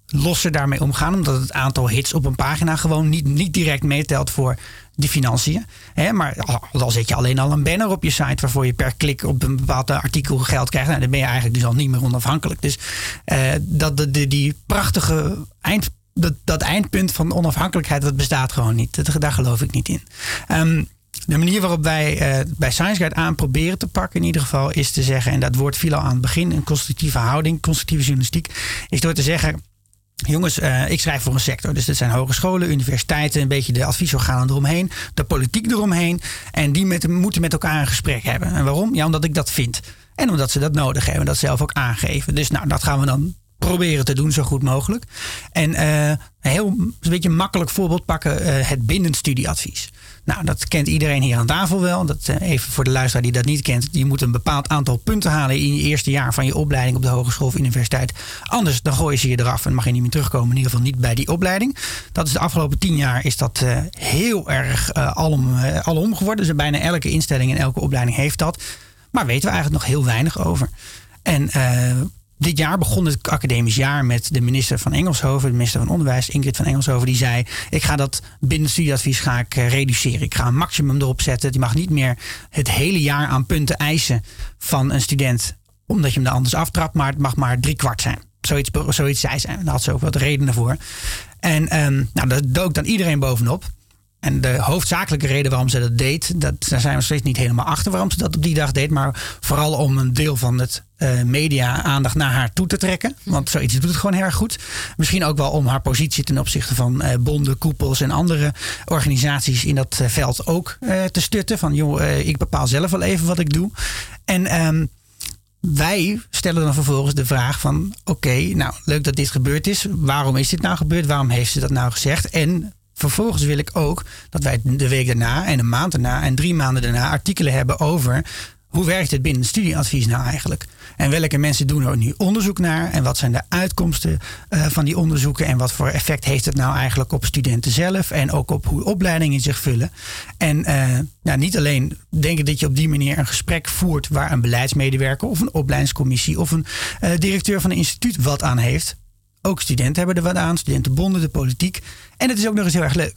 losser daarmee omgaan, omdat het aantal hits op een pagina gewoon niet, niet direct meetelt voor die financiën. Hè, maar al zet je alleen al een banner op je site waarvoor je per klik op een bepaald artikel geld krijgt, nou, dan ben je eigenlijk dus al niet meer onafhankelijk. Dus uh, dat de, de, die prachtige eind, dat, dat eindpunt van onafhankelijkheid, dat bestaat gewoon niet. Dat, daar geloof ik niet in. Um, de manier waarop wij uh, bij Science Guide aan proberen te pakken, in ieder geval, is te zeggen, en dat woord viel al aan het begin, een constructieve houding, constructieve journalistiek, is door te zeggen Jongens, uh, ik schrijf voor een sector. Dus dat zijn hogescholen, universiteiten, een beetje de adviesorganen eromheen, de politiek eromheen. En die moeten met elkaar een gesprek hebben. En waarom? Ja, omdat ik dat vind. En omdat ze dat nodig hebben, dat zelf ook aangeven. Dus nou, dat gaan we dan proberen te doen zo goed mogelijk. En uh, een heel een beetje makkelijk voorbeeld pakken, uh, het binnenstudieadvies. Nou, dat kent iedereen hier aan tafel wel. Dat, uh, even voor de luisteraar die dat niet kent. Je moet een bepaald aantal punten halen in je eerste jaar van je opleiding op de hogeschool of universiteit. Anders dan gooien ze je eraf en mag je niet meer terugkomen. In ieder geval niet bij die opleiding. Dat is de afgelopen tien jaar is dat uh, heel erg uh, alom, alom geworden. Dus bijna elke instelling en elke opleiding heeft dat. Maar weten we eigenlijk nog heel weinig over. En dit jaar begon het academisch jaar met de minister van Engelshoven, de minister van Onderwijs, Ingrid van Engelshoven, die zei: Ik ga dat binnen studieadvies ga ik eh, reduceren. Ik ga een maximum erop zetten. Die mag niet meer het hele jaar aan punten eisen van een student, omdat je hem er anders aftrapt, maar het mag maar drie kwart zijn. Zoiets, zoiets zei ze. Daar had ze ook wat redenen voor. En um, nou, daar dook dan iedereen bovenop. En de hoofdzakelijke reden waarom ze dat deed, dat, daar zijn we steeds niet helemaal achter waarom ze dat op die dag deed. Maar vooral om een deel van het uh, media aandacht naar haar toe te trekken. Want zoiets doet het gewoon heel erg goed. Misschien ook wel om haar positie ten opzichte van uh, bonden, koepels en andere organisaties in dat uh, veld ook te stutten. Van joh, ik bepaal zelf wel even wat ik doe. En um, wij stellen dan vervolgens de vraag van oké, nou leuk dat dit gebeurd is. Waarom is dit nou gebeurd? Waarom heeft ze dat nou gezegd? En vervolgens wil ik ook dat wij de week daarna en een maand daarna en drie maanden daarna artikelen hebben over hoe werkt het binnen studieadvies nou eigenlijk? En welke mensen doen er nu onderzoek naar? En wat zijn de uitkomsten uh, van die onderzoeken? En wat voor effect heeft het nou eigenlijk op studenten zelf? En ook op hoe opleidingen zich vullen? En uh, niet alleen denken dat je op die manier een gesprek voert waar een beleidsmedewerker of een opleidingscommissie of een uh, directeur van een instituut wat aan heeft. Ook studenten hebben er wat aan, studentenbonden, de politiek. En het is ook nog eens heel erg leuk.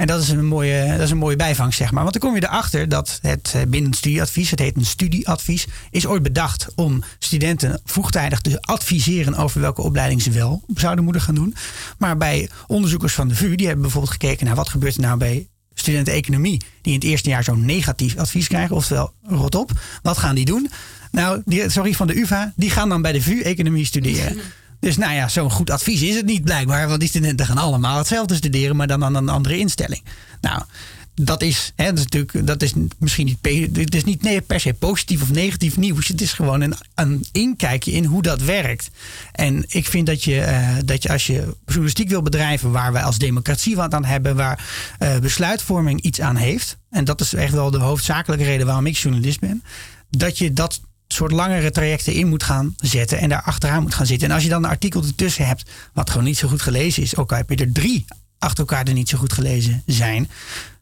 En dat is een mooie, dat is een mooie bijvangst, zeg maar. Want dan kom je erachter dat het eh, binnen studieadvies, het heet een studieadvies, is ooit bedacht om studenten vroegtijdig te adviseren over welke opleiding ze wel zouden moeten gaan doen. Maar bij onderzoekers van de VU, die hebben bijvoorbeeld gekeken naar wat gebeurt er nou bij studenten economie, die in het eerste jaar zo'n negatief advies krijgen, oftewel rot op. Wat gaan die doen? Nou, die, sorry, van de UvA, die gaan dan bij de VU economie studeren. Dus nou ja, zo'n goed advies is het niet blijkbaar. Want die studenten gaan allemaal hetzelfde studeren, maar dan aan een andere instelling. Nou, dat is, hè, dat is natuurlijk, dat is misschien niet, het is niet per se positief of negatief nieuws. Het is gewoon een, een inkijkje in hoe dat werkt. En ik vind dat je, uh, dat je als je journalistiek wil bedrijven waar wij als democratie wat aan hebben, waar uh, besluitvorming iets aan heeft. En dat is echt wel de hoofdzakelijke reden waarom ik journalist ben. Dat je dat soort langere trajecten in moet gaan zetten en daar achteraan moet gaan zitten. En als je dan een artikel ertussen hebt, wat gewoon niet zo goed gelezen is, ook al heb je er drie achter elkaar die niet zo goed gelezen zijn.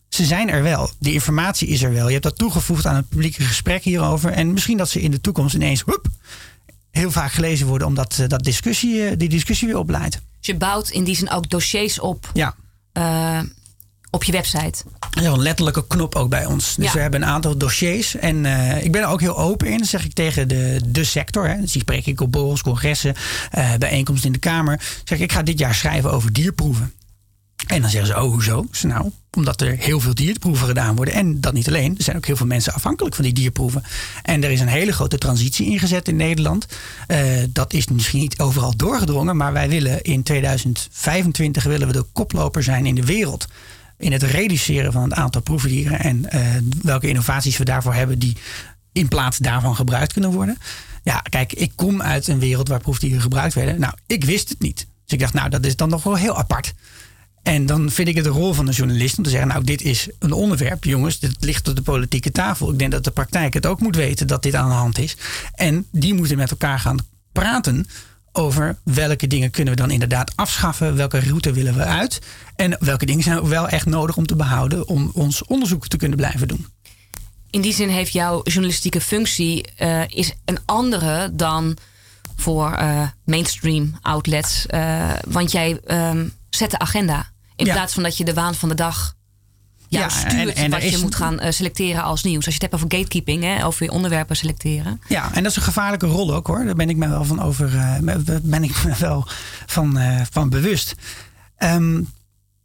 Ze zijn er wel. Die informatie is er wel. Je hebt dat toegevoegd aan het publieke gesprek hierover. En misschien dat ze in de toekomst ineens heel vaak gelezen worden, omdat dat discussie, eh, die discussie weer opleidt. Dus je bouwt in die zin ook dossiers op. Ja. Uh, op je website. Er is een letterlijke knop ook bij ons. Dus we hebben een aantal dossiers. En uh, ik ben er ook heel open in. Dat zeg ik tegen de, de sector. Hè. Dus die spreek ik op borrels, congressen, uh, bijeenkomsten in de Kamer. Zeg ik, ik ga dit jaar schrijven over dierproeven. En dan zeggen ze, oh, hoezo? Dus nou, omdat er heel veel dierproeven gedaan worden. En dat niet alleen. Er zijn ook heel veel mensen afhankelijk van die dierproeven. En er is een hele grote transitie ingezet in Nederland. Uh, dat is misschien niet overal doorgedrongen. Maar wij willen in 2025 willen we de koploper zijn in de wereld in het reduceren van het aantal proefdieren en uh, welke innovaties we daarvoor hebben die in plaats daarvan gebruikt kunnen worden. Ja, kijk, ik kom uit een wereld waar proefdieren gebruikt werden. Nou, ik wist het niet. Dus ik dacht, nou, dat is dan nog wel heel apart. En dan vind ik het de rol van de journalist om te zeggen: Nou, dit is een onderwerp, jongens. Dit ligt op de politieke tafel. Ik denk dat de praktijk het ook moet weten dat dit aan de hand is. En die moeten met elkaar gaan praten over welke dingen kunnen we dan inderdaad afschaffen, welke route willen we uit en welke dingen zijn wel echt nodig om te behouden om ons onderzoek te kunnen blijven doen. In die zin heeft jouw journalistieke functie uh, is een andere dan voor uh, mainstream outlets, uh, want jij um, zet de agenda in ja. plaats van dat je de waan van de dag ja, stuurt en, en wat je moet gaan uh, selecteren als nieuws. Als je het hebt over gatekeeping, hè, over je onderwerpen selecteren. Ja, en dat is een gevaarlijke rol ook hoor. Daar ben ik me wel van over, uh, ben ik me wel van, uh, van bewust. Um,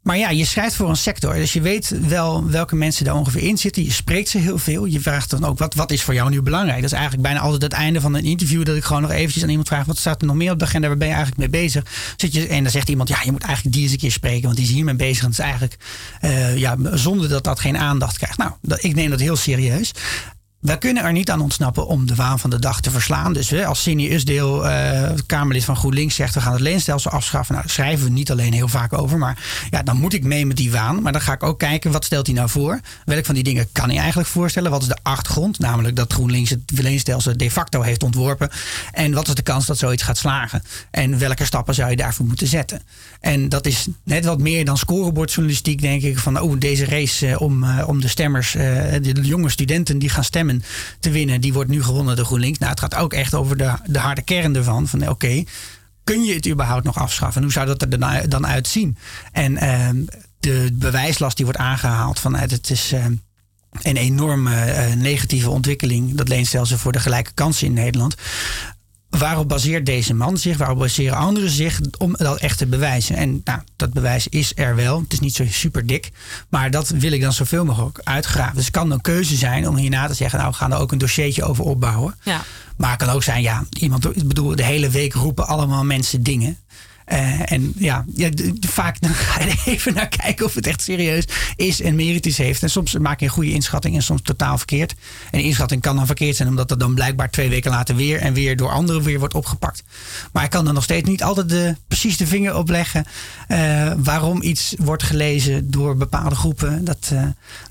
maar ja, je schrijft voor een sector. Dus je weet wel welke mensen daar ongeveer in zitten. Je spreekt ze heel veel. Je vraagt dan ook, wat, wat is voor jou nu belangrijk? Dat is eigenlijk bijna altijd het einde van een interview. Dat ik gewoon nog eventjes aan iemand vraag, wat staat er nog meer op de agenda? Waar ben je eigenlijk mee bezig? Zit je, en dan zegt iemand, ja, je moet eigenlijk die eens een keer spreken. Want die is hiermee bezig. En het is eigenlijk, uh, ja, zonder dat dat geen aandacht krijgt. Nou, dat, ik neem dat heel serieus. Wij kunnen er niet aan ontsnappen om de waan van de dag te verslaan. Dus hè, als Cindy Usdeel, uh, Kamerlid van GroenLinks, zegt we gaan het leenstelsel afschaffen. Nou, daar schrijven we niet alleen heel vaak over. Maar ja, dan moet ik mee met die waan. Maar dan ga ik ook kijken, wat stelt hij nou voor? Welk van die dingen kan hij eigenlijk voorstellen? Wat is de achtergrond? Namelijk dat GroenLinks het leenstelsel de facto heeft ontworpen. En wat is de kans dat zoiets gaat slagen? En welke stappen zou je daarvoor moeten zetten? En dat is net wat meer dan scorebordjournalistiek, denk ik. Van oh, deze race uh, om, uh, om de stemmers, de jonge studenten die gaan stemmen te winnen. Die wordt nu gewonnen door GroenLinks. Nou, het gaat ook echt over de, de harde kern ervan. Van oké, kun je het überhaupt nog afschaffen? En hoe zou dat er dan uitzien? En ehm, de bewijslast die wordt aangehaald vanuit het is ehm, een enorme uh, negatieve ontwikkeling, dat leenstelsel voor de gelijke kansen in Nederland. Waarop baseert deze man zich? Waarop baseren anderen zich om dat echt te bewijzen? En nou, dat bewijs is er wel. Het is niet zo super dik. Maar dat wil ik dan zoveel mogelijk uitgraven. Dus het kan een keuze zijn om hierna te zeggen: Nou, we gaan er ook een dossiertje over opbouwen. Ja. Maar het kan ook zijn: ja, iemand, ik bedoel, de hele week roepen allemaal mensen dingen. Uh, en ja, ja vaak dan ga je even naar kijken of het echt serieus is en meritus heeft. En soms maak je een goede inschatting en soms totaal verkeerd. En inschatting kan dan verkeerd zijn, omdat dat dan blijkbaar twee weken later weer en weer door anderen weer wordt opgepakt. Maar ik kan er nog steeds niet altijd de, precies de vinger op leggen uh, waarom iets wordt gelezen door bepaalde groepen. Dat, uh,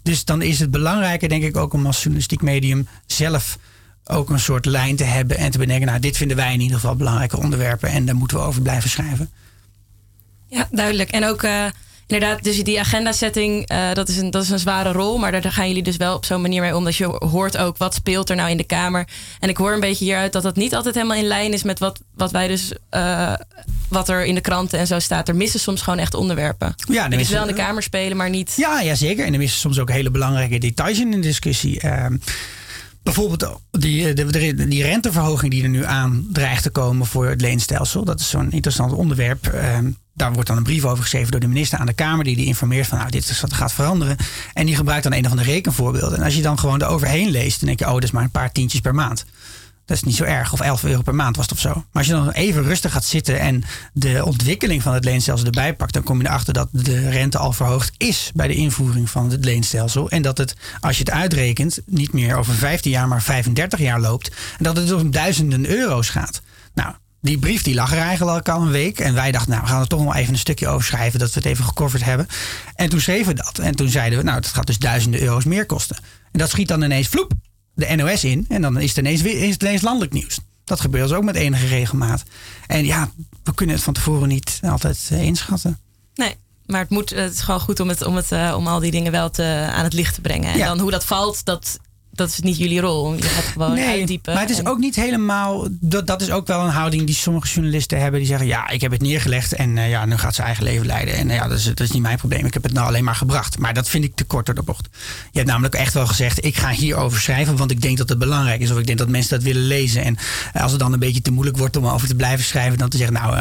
dus dan is het belangrijker, denk ik, ook om als journalistiek medium zelf ook een soort lijn te hebben en te bedenken, nou, dit vinden wij in ieder geval belangrijke onderwerpen en daar moeten we over blijven schrijven. Ja, duidelijk. En ook uh, inderdaad, dus die agenda-setting, uh, dat, is een, dat is een zware rol, maar daar, gaan jullie dus wel op zo'n manier mee om, dat je hoort ook wat speelt er nou in de Kamer. En ik hoor een beetje hieruit dat dat niet altijd helemaal in lijn is met wat, wat wij dus, uh, wat er in de kranten en zo staat. Er missen soms gewoon echt onderwerpen. Ja, er is wel in de Kamer spelen, maar niet. Ja, ja, zeker. En er missen soms ook hele belangrijke details in de discussie. Bijvoorbeeld die, eh, die renteverhoging die er nu aan dreigt te komen voor het leenstelsel. Dat is zo'n interessant onderwerp. Ehm, daar wordt dan een brief over geschreven door de minister aan de Kamer. Die die informeert van nou, dit is wat gaat veranderen. En die gebruikt dan een of andere rekenvoorbeelden. En als je dan gewoon eroverheen leest, dan denk je, oh, dat is maar een paar tientjes per maand. Dat is niet zo erg. Of 11 euro per maand was of zo. Maar als je dan even rustig gaat zitten en de ontwikkeling van het leenstelsel erbij pakt, dan kom je erachter dat de rente al verhoogd is bij de invoering van het leenstelsel. En dat het, als je het uitrekent, niet meer over 15 jaar, maar 35 jaar loopt. En dat het dus om duizenden euro's gaat. Nou, die brief die lag er eigenlijk al een week. En wij dachten, nou, we gaan er toch nog even een stukje over schrijven. Dat we het even gecoverd hebben. En toen schreven we dat. En toen zeiden we, nou, het gaat dus duizenden euro's meer kosten. En dat schiet dan ineens vloep de NOS in. En dan is het ineens, is het ineens landelijk nieuws. Dat gebeurt dus ook met enige regelmaat. En ja, we kunnen het van tevoren niet altijd uh, inschatten. Nee, maar het, moet, het is gewoon goed om, het, om, het, uh, om al die dingen wel te, aan het licht te brengen. En dan hoe dat valt, dat dat is niet jullie rol. Je gaat gewoon nee, uitdiepen. Maar het is ook niet helemaal. Dat, dat is ook wel een houding die sommige journalisten hebben. Die zeggen: Ja, ik heb het neergelegd en uh, ja, nu gaat ze eigen leven leiden. En uh, ja, dat is, dat is niet mijn probleem. Ik heb het nou alleen maar gebracht. Maar dat vind ik te kort door de bocht. Je hebt namelijk echt wel gezegd: Ik ga hierover schrijven, want ik denk dat het belangrijk is. Of ik denk dat mensen dat willen lezen. En als het dan een beetje te moeilijk wordt om over te blijven schrijven, dan te zeggen: Nou,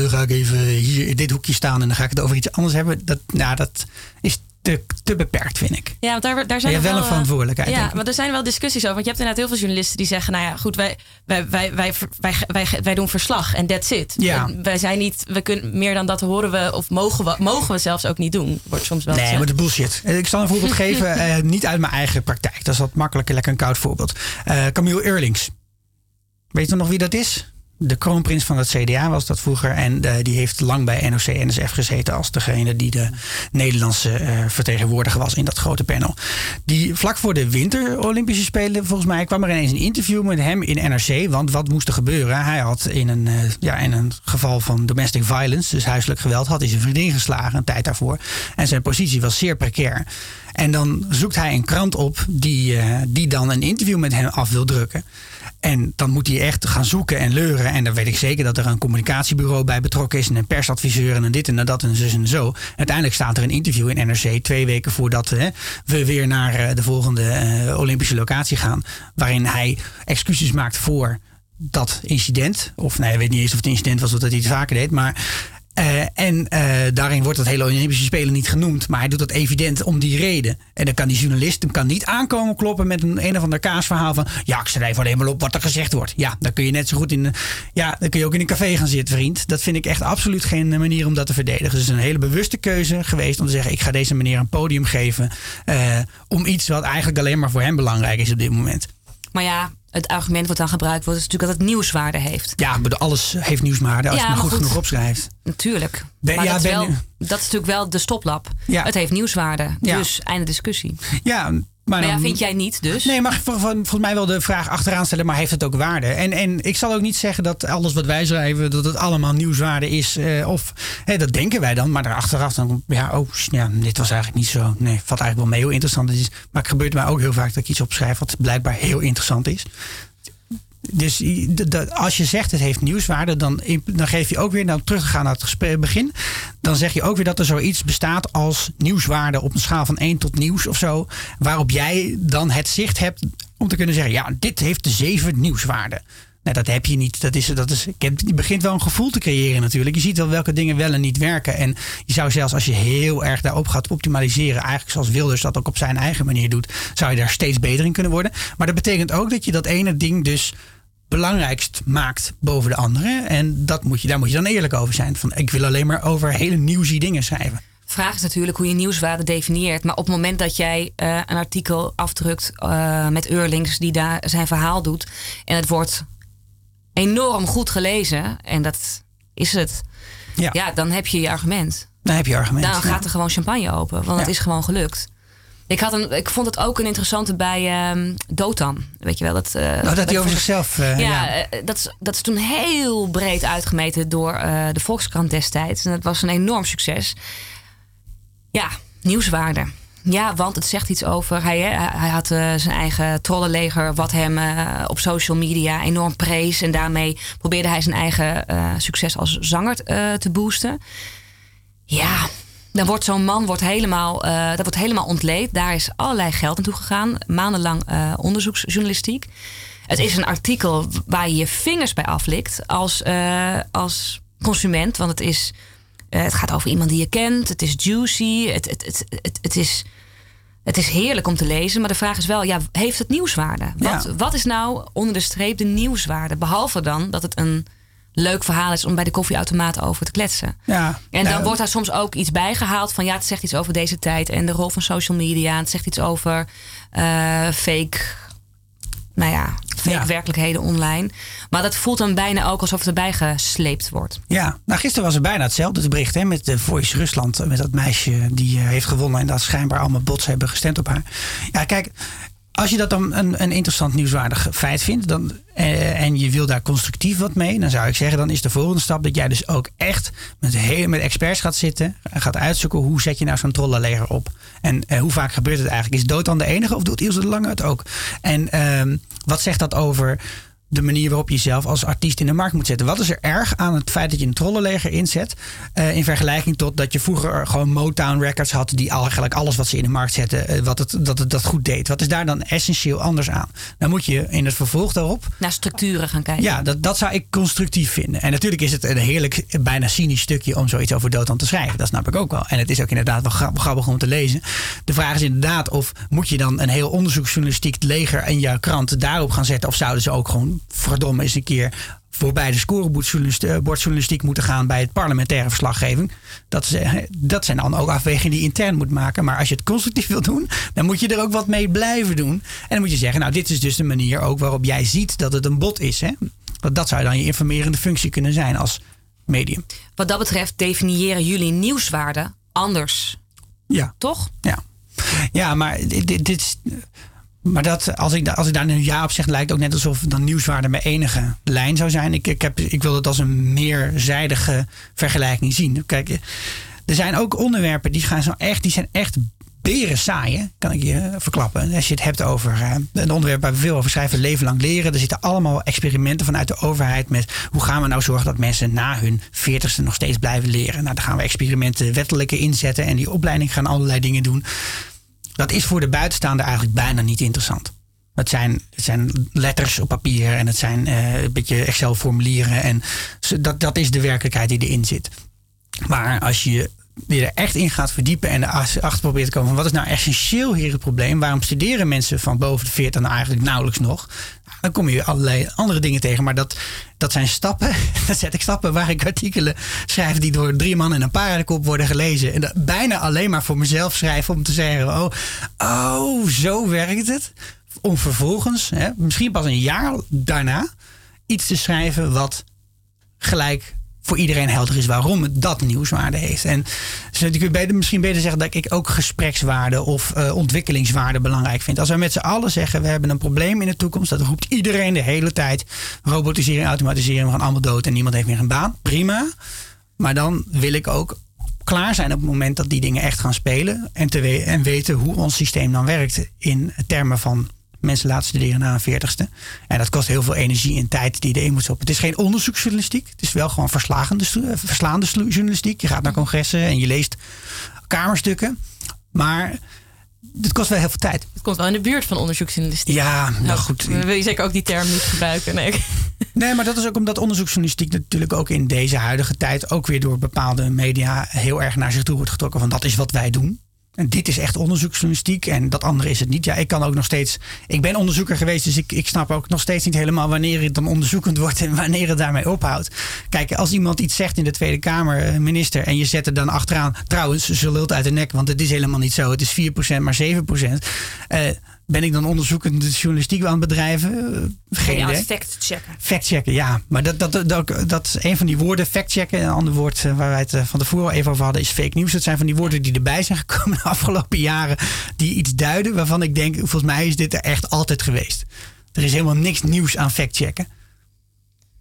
dan ga ik even hier in dit hoekje staan en dan ga ik het over iets anders hebben. Dat, nou, dat is te, te beperkt, vind ik. Ja, want daar, daar zijn je hebt wel een verantwoordelijkheid. Ja, maar er zijn wel discussies over. Want je hebt inderdaad heel veel journalisten die zeggen: Nou ja, goed, wij, wij, wij, wij, wij, wij, wij doen verslag en that's it. Ja. wij zijn niet, we kunnen meer dan dat horen we of mogen we, mogen we zelfs ook niet doen. Wordt soms wel. Nee, gezegd. maar de bullshit. Ik zal een voorbeeld geven, uh, niet uit mijn eigen praktijk. Dat is wat makkelijker, lekker een koud voorbeeld. Uh, Camille Eurlings. Weet je nog wie dat is? De kroonprins van het CDA was dat vroeger. En uh, die heeft lang bij NOC-NSF gezeten als degene die de Nederlandse uh, vertegenwoordiger was in dat grote panel. Die vlak voor de winter Olympische Spelen, volgens mij, kwam er ineens een interview met hem in NRC. Want wat moest er gebeuren? Hij had in een, uh, ja, in een geval van domestic violence, dus huiselijk geweld, had hij zijn vriendin geslagen een tijd daarvoor. En zijn positie was zeer precair. En dan zoekt hij een krant op die, die dan een interview met hem af wil drukken. En dan moet hij echt gaan zoeken en leuren. En dan weet ik zeker dat er een communicatiebureau bij betrokken is. En een persadviseur en een dit en dat en zus en zo. Uiteindelijk staat er een interview in NRC twee weken voordat hè, we weer naar eh, de volgende Olympische locatie gaan. Waarin hij excuses maakt voor dat incident. Of nee, ik weet niet eens of het incident was of dat hij het vaker deed. Maar uh, en uh, daarin wordt het hele Olympische Spelen niet genoemd. Maar hij doet dat evident om die reden. En dan kan die journalist hem kan niet aankomen kloppen met een een of ander kaasverhaal van. Ja, ik schrijf alleen maar op wat er gezegd wordt. Ja, dan kun je net zo goed in. Ja, dan kun je ook in een café gaan zitten, vriend. Dat vind ik echt absoluut geen manier om dat te verdedigen. Dus het is een hele bewuste keuze geweest om te zeggen: ik ga deze meneer een podium geven. Om iets wat eigenlijk alleen maar voor hem belangrijk is op dit moment. Maar ja, het argument wat dan gebruikt wordt, is natuurlijk dat het nieuwswaarde heeft. Ja, maar alles heeft nieuwswaarde als je het maar goed, genoeg opschrijft. Natuurlijk. Maar ja, dat, is wel, dat is natuurlijk wel de stoplap. Ja. Het heeft nieuwswaarde. Dus einde discussie. Ja, Maar, ja, vind jij niet dus? Nee, mag volgens mij wel de vraag achteraan stellen, maar heeft het ook waarde? En, en ik zal ook niet zeggen dat alles wat wij schrijven, dat het allemaal nieuwswaarde is. Uh, of hè, dat denken wij dan, maar daarachteraf dan, ja, oh, ja, dit was eigenlijk niet zo. Nee, valt eigenlijk wel mee hoe interessant het is. Maar het gebeurt mij ook heel vaak dat ik iets opschrijf wat blijkbaar heel interessant is. Dus als je zegt het heeft nieuwswaarde, dan, dan geef je ook weer, nou terug te gaan naar het begin, dan zeg je ook weer dat er zoiets bestaat als nieuwswaarde op een schaal van 1 tot nieuws of zo, waarop jij dan het zicht hebt om te kunnen zeggen, ja, dit heeft de 7 nieuwswaarde. Nou, dat heb je niet. Dat is, dat is, je begint wel een gevoel te creëren natuurlijk. Je ziet wel welke dingen wel en niet werken. En je zou zelfs als je heel erg daarop gaat optimaliseren, eigenlijk zoals Wilders dat ook op zijn eigen manier doet, zou je daar steeds beter in kunnen worden. Maar dat betekent ook dat je dat ene ding dus belangrijkst maakt boven de andere. En dat moet je, daar moet je dan eerlijk over zijn. Van, ik wil alleen maar over hele nieuwsie dingen schrijven. Vraag is natuurlijk hoe je nieuwswaarde definieert. Maar op het moment dat jij uh, een artikel afdrukt uh, met Eurlings die daar zijn verhaal doet. En het wordt enorm goed gelezen. En dat is het. Ja, ja dan heb je je argument. Dan heb je argument. Dan gaat er gewoon champagne open. Want het is gewoon gelukt. Ik, had een, ik vond het ook een interessante bij um, Dotan. Weet je wel? Dat, uh, dat hij over zichzelf. Uh, ja, ja. Uh, dat, is, dat is toen heel breed uitgemeten door de Volkskrant destijds. En dat was een enorm succes. Ja, nieuwswaarde. Ja, want het zegt iets over. Hij, hij had zijn eigen trollenleger, wat hem op social media enorm prees. En daarmee probeerde hij zijn eigen succes als zanger te boosten. Ja, dan wordt zo'n man wordt helemaal, uh, dat wordt helemaal ontleed. Daar is allerlei geld naartoe gegaan. Maandenlang uh, onderzoeksjournalistiek. Het is een artikel waar je je vingers bij aflikt als, uh, als consument. Want het, is, het gaat over iemand die je kent. Het is juicy. Het, het, het, het, het, is, het is heerlijk om te lezen. Maar de vraag is wel, ja, heeft het nieuwswaarde? Wat, ja. wat is nou onder de streep de nieuwswaarde? Behalve dan dat het een leuk verhaal is om bij de koffieautomaat over te kletsen. Ja, en dan wordt daar soms ook iets bijgehaald van ja, het zegt iets over deze tijd en de rol van social media. Het zegt iets over uh, fake, nou ja, fake werkelijkheden online. Maar dat voelt dan bijna ook alsof het erbij gesleept wordt. Ja, nou gisteren was er bijna hetzelfde bericht hè, met de Voice Rusland. Met dat meisje die uh, heeft gewonnen en dat schijnbaar allemaal bots hebben gestemd op haar. Ja, kijk, als je dat dan een, een interessant nieuwswaardig feit vindt dan, eh, en je wil daar constructief wat mee, dan zou ik zeggen, dan is de volgende stap dat jij dus ook echt met, met experts gaat zitten en gaat uitzoeken hoe zet je nou zo'n trollenleger op. En eh, hoe vaak gebeurt het eigenlijk? Is dood dan de enige of doet Ilse de Lange het ook? En ehm, wat zegt dat over de manier waarop je jezelf als artiest in de markt moet zetten. Wat is er erg aan het feit dat je een trollenleger inzet? Uh, in vergelijking tot dat je vroeger gewoon Motown Records had. die eigenlijk alles wat ze in de markt zetten. Uh, wat het, dat het dat goed deed. Wat is daar dan essentieel anders aan? Dan moet je in het vervolg daarop. naar structuren gaan kijken. Ja, dat, dat zou ik constructief vinden. En natuurlijk is het een heerlijk, bijna cynisch stukje om zoiets over Dotan te schrijven. Dat snap ik ook wel. En het is ook inderdaad wel grappig om te lezen. De vraag is inderdaad of moet je dan een heel onderzoeksjournalistiek leger in jouw krant daarop gaan zetten. Of zouden ze ook gewoon verdomme eens een keer voorbij de scorebordjournalistiek moeten gaan bij het parlementaire verslaggeving. Dat, dat zijn dan ook afwegingen die je intern moet maken. Maar als je het constructief wil doen, dan moet je er ook wat mee blijven doen. En dan moet je zeggen, nou dit is dus de manier ook waarop jij ziet dat het een bot is. Hè? Want dat zou dan je informerende functie kunnen zijn als medium. Wat dat betreft definiëren jullie nieuwswaarde anders. Ja. Toch? Ja. Ja, maar dit, dit is maar dat, als, ik, als ik daar een ja op zeg, lijkt ook net alsof dan nieuwswaarde mijn enige lijn zou zijn. Ik, ik, heb, ik wil het als een meerzijdige vergelijking zien. Kijk, er zijn ook onderwerpen die, gaan zo echt, die zijn echt beren saaien, kan ik je verklappen. Als je het hebt over uh, een onderwerp waar we veel over schrijven, leven lang leren. Er zitten allemaal experimenten vanuit de overheid met hoe gaan we nou zorgen dat mensen na hun veertigste nog steeds blijven leren. Nou, dan gaan we experimenten wettelijke inzetten en die opleiding gaan allerlei dingen doen. Dat is voor de buitenstaander eigenlijk bijna niet interessant. Het zijn, zijn letters op papier en het zijn uh, een beetje Excel-formulieren. En dat, dat is de werkelijkheid die erin zit. Maar als je je er echt in gaat verdiepen en erachter probeert te komen van wat is nou essentieel hier het probleem? Waarom studeren mensen van boven de 40 nou eigenlijk nauwelijks nog? Dan kom je allerlei andere dingen tegen. Maar dat, dat zijn stappen. Dan zet ik stappen waar ik artikelen schrijf die door drie man en een paardenkop worden gelezen. En dat bijna alleen maar voor mezelf schrijven om te zeggen: oh, oh zo werkt het. Om vervolgens, hè, misschien pas een jaar daarna, iets te schrijven wat gelijk voor iedereen helder is waarom het dat nieuwswaarde heeft. En Dus beter, misschien beter zeggen dat ik ook gesprekswaarde of uh, ontwikkelingswaarde belangrijk vind. Als wij met z'n allen zeggen we hebben een probleem in de toekomst, dat roept iedereen de hele tijd. Robotisering, automatisering, we gaan allemaal dood en niemand heeft meer een baan. Prima. Maar dan wil ik ook klaar zijn op het moment dat die dingen echt gaan spelen. En, te en weten hoe ons systeem dan werkt in termen van mensen laten studeren na een veertigste. En dat kost heel veel energie en tijd die je erin moet stoppen. Het is geen onderzoeksjournalistiek. Het is wel gewoon verslagende, verslaande journalistiek. Je gaat naar congressen en je leest kamerstukken. Maar het kost wel heel veel tijd. Het komt wel in de buurt van onderzoeksjournalistiek. Ja, nou, nou goed. Wil je zeker ook die term niet gebruiken? Nee. nee, maar dat is ook omdat onderzoeksjournalistiek natuurlijk ook in deze huidige tijd ook weer door bepaalde media heel erg naar zich toe wordt getrokken. Van dat is wat wij doen. En dit is echt onderzoeksjournalistiek en dat andere is het niet. Ja, ik kan ook nog steeds. Ik ben onderzoeker geweest, dus ik, ik snap ook nog steeds niet helemaal wanneer het dan onderzoekend wordt en wanneer het daarmee ophoudt. Kijk, als iemand iets zegt in de Tweede Kamer, eh, minister, en je zet er dan achteraan. Trouwens, ze lult uit de nek, want het is helemaal niet zo. Het is 4%, maar 7%. Uh, ben ik dan onderzoekende journalistiek aan het bedrijven? Eh, geen idee. Fact-checken. Fact-checken, ja. Maar dat, dat, dat, dat is een van die woorden, fact-checken. Een ander woord eh, waar wij het eh, van tevoren even over hadden is fake news. Dat zijn van die woorden die erbij zijn gekomen de afgelopen jaren. Die iets duiden waarvan ik denk, volgens mij is dit er echt altijd geweest. Er is helemaal niks nieuws aan fact-checken.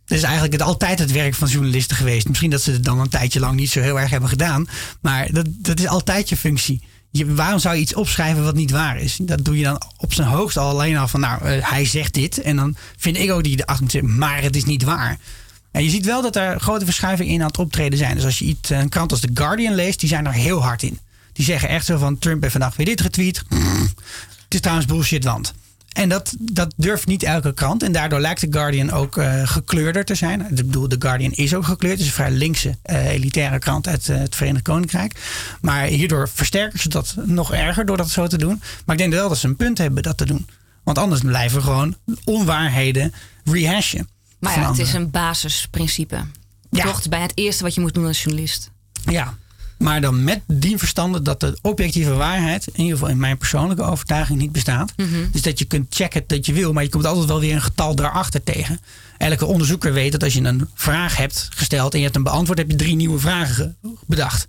Dat is eigenlijk het, altijd het werk van journalisten geweest. Misschien dat ze het dan een tijdje lang niet zo heel erg hebben gedaan. Maar dat, dat is altijd je functie waarom zou je iets opschrijven wat niet waar is? Dat doe je dan op zijn hoogst al alleen al van, nou, uh, hij zegt dit. En dan vind ik ook die de achter maar het is niet waar. En je ziet wel dat er grote verschuivingen in aan het optreden zijn. Dus als je iets, een krant als The Guardian leest, die zijn er heel hard in. Die zeggen echt zo van, Trump heeft vandaag weer dit getweet. Het is trouwens bullshit, want... En dat, dat durft niet elke krant. En daardoor lijkt The Guardian ook uh, gekleurder te zijn. Ik bedoel, The Guardian is ook gekleurd. Het is een vrij linkse, uh, elitaire krant uit uh, het Verenigd Koninkrijk. Maar hierdoor versterken ze dat nog erger door dat zo te doen. Maar ik denk wel dat ze een punt hebben dat te doen. Want anders blijven we gewoon onwaarheden rehashen. Maar ja, het is een basisprincipe. Ja. Toch, bij het eerste wat je moet doen als journalist. Ja, maar dan met die verstande dat de objectieve waarheid, in ieder geval in mijn persoonlijke overtuiging, niet bestaat. Mhm. Dus dat je kunt checken dat je wil, maar je komt altijd wel weer een getal daarachter tegen. Elke onderzoeker weet dat als je een vraag hebt gesteld en je hebt een beantwoord, heb je drie nieuwe vragen bedacht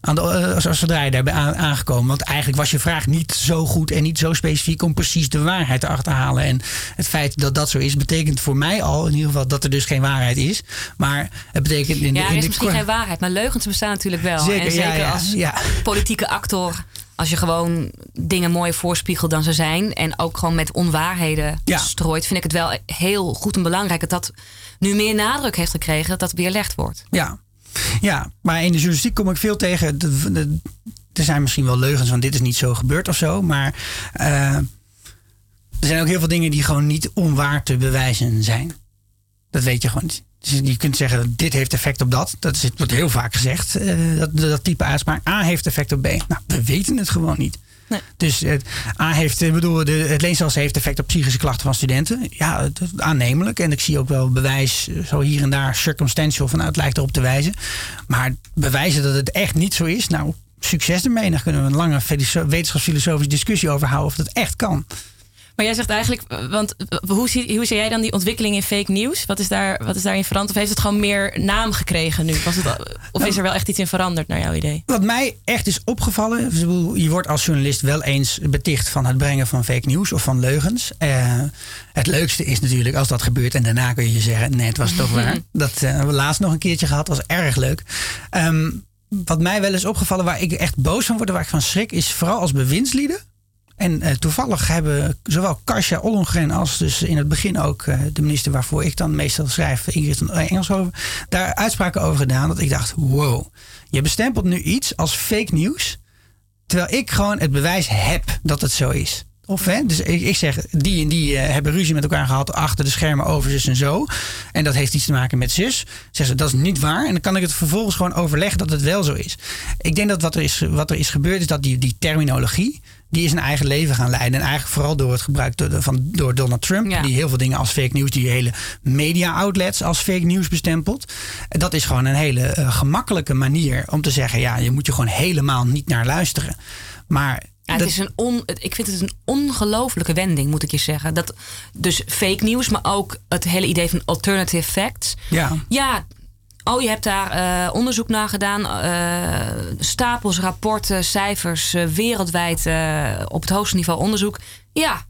aan de, uh, zodra je daarbij aan, aangekomen. Want eigenlijk was je vraag niet zo goed en niet zo specifiek om precies de waarheid te achterhalen. En het feit dat dat zo is, betekent voor mij al in ieder geval dat er dus geen waarheid is. Maar het betekent in de. Ja, er is misschien geen waarheid, maar leugens bestaan natuurlijk wel. Zeker, en zeker ja, als ja. politieke actor. Als je gewoon dingen mooi voorspiegelt dan ze zijn. En ook gewoon met onwaarheden strooit. Vind ik het wel heel goed en belangrijk dat dat nu meer nadruk heeft gekregen. Dat dat weerlegd wordt. Ja, ja, maar in de journalistiek kom ik veel tegen. er zijn misschien wel leugens, want dit is niet zo gebeurd of zo. Maar uh, er zijn ook heel veel dingen die gewoon niet onwaar te bewijzen zijn. Dat weet je gewoon niet. Dus je kunt zeggen, dit heeft effect op dat. Dat wordt heel vaak gezegd, uh, dat, dat type uitspraak. A heeft effect op B. Nou, we weten het gewoon niet. Nee. Dus het A heeft, bedoel, de, het leenstelsel heeft effect op psychische klachten van studenten. Ja, aannemelijk. En ik zie ook wel bewijs, zo hier en daar, circumstantial, vanuit het lijkt erop te wijzen. Maar bewijzen dat het echt niet zo is, nou, succes ermee. Daar kunnen we een lange wetenschapsfilosofische discussie over houden of dat echt kan. Maar jij zegt eigenlijk, want hoe zie, hoe zie jij dan die ontwikkeling in fake news? Wat is, daar, wat is daarin veranderd? Of heeft het gewoon meer naam gekregen nu? Was het, of is er wel echt iets in veranderd naar jouw idee? Wat mij echt is opgevallen, je wordt als journalist wel eens beticht van het brengen van fake news of van leugens. Uh, het leukste is natuurlijk als dat gebeurt en daarna kun je zeggen, nee, het was toch waar. Dat uh, hebben we laatst nog een keertje gehad, was erg leuk. Um, wat mij wel is opgevallen, waar ik echt boos van word, waar ik van schrik, is vooral als bewindslieden en uh, toevallig hebben zowel Kasia Ollongren als dus in het begin ook uh, de minister waarvoor ik dan meestal schrijf, Ingrid Engelshoven, daar uitspraken over gedaan. Dat ik dacht, wow, je bestempelt nu iets als fake news, terwijl ik gewoon het bewijs heb dat het zo is. Of, hè, dus ik, zeg, die en die uh, hebben ruzie met elkaar gehad achter de schermen over zus en zo. En dat heeft iets te maken met zus. Zeggen ze, dat is niet waar. En dan kan ik het vervolgens gewoon overleggen dat het wel zo is. Ik denk dat wat er is, wat er is gebeurd is dat die, die terminologie die is een eigen leven gaan leiden. En eigenlijk vooral door het gebruik door, van, door Donald Trump. Die heel veel dingen als fake news, die hele media outlets als fake news bestempelt. Dat is gewoon een hele uh, gemakkelijke manier om te zeggen: ja, je moet je gewoon helemaal niet naar luisteren. Maar ja, het is een on, ik vind het een ongelofelijke wending, moet ik je zeggen. Dat, dus fake news, maar ook het hele idee van alternative facts. Ja. Ja, Oh, je hebt daar eh, onderzoek naar gedaan. eh, stapels, rapporten, cijfers, eh, wereldwijd op het hoogste niveau onderzoek. Ja,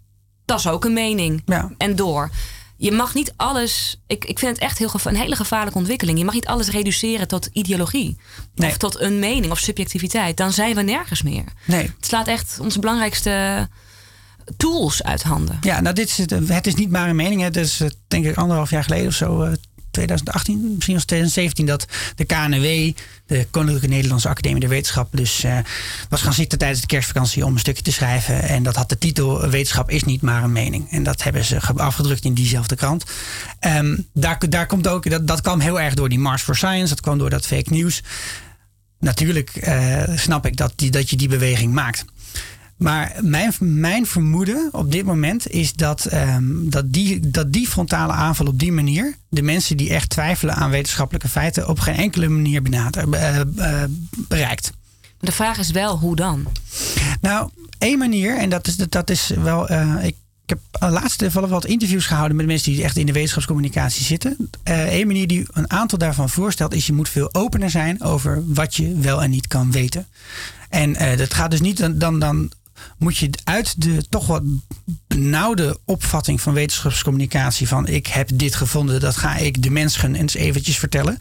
dat is ook een mening. Ja. En door. Je mag niet alles. Ik, ik vind het echt heel een hele gevaarlijke ontwikkeling. Je mag niet alles reduceren tot ideologie. Nee. Of tot een mening of subjectiviteit. Dan zijn we nergens meer. Nee. Het slaat echt onze belangrijkste tools uit handen. Ja, nou, dit is het, het is niet maar een mening. hè. Het is denk ik anderhalf jaar geleden of zo, 2018, misschien was 2017, dat de KNW, de Koninklijke Nederlandse Academie der Wetenschappen, dus eh, was gaan zitten tijdens de kerstvakantie om een stukje te schrijven. En dat had de titel Wetenschap is niet maar een mening. En dat hebben ze ge- afgedrukt in diezelfde krant. Ehm, daar, daar komt ook, dat, dat kwam heel erg door die Mars for Science, dat kwam door dat fake news. Natuurlijk eh, snap ik dat, die, dat je die beweging maakt. Maar mijn, mijn vermoeden op dit moment is dat, ehm, dat, die, dat die frontale aanval op die manier de mensen die echt twijfelen aan wetenschappelijke feiten op geen enkele manier benader, eh, eh, bereikt. De vraag is wel hoe dan? Nou, één manier, en dat is, dat is wel. eh, ik, ik heb laatst wel wat interviews gehouden met mensen die echt in de wetenschapscommunicatie zitten. Eén manier die een aantal daarvan voorstelt, is je moet veel opener zijn over wat je wel en niet kan weten. En eh, dat gaat dus niet dan, dan, dan moet je uit de toch wat benauwde opvatting van wetenschapscommunicatie van ik heb dit gevonden, dat ga ik de mensen eens eventjes vertellen,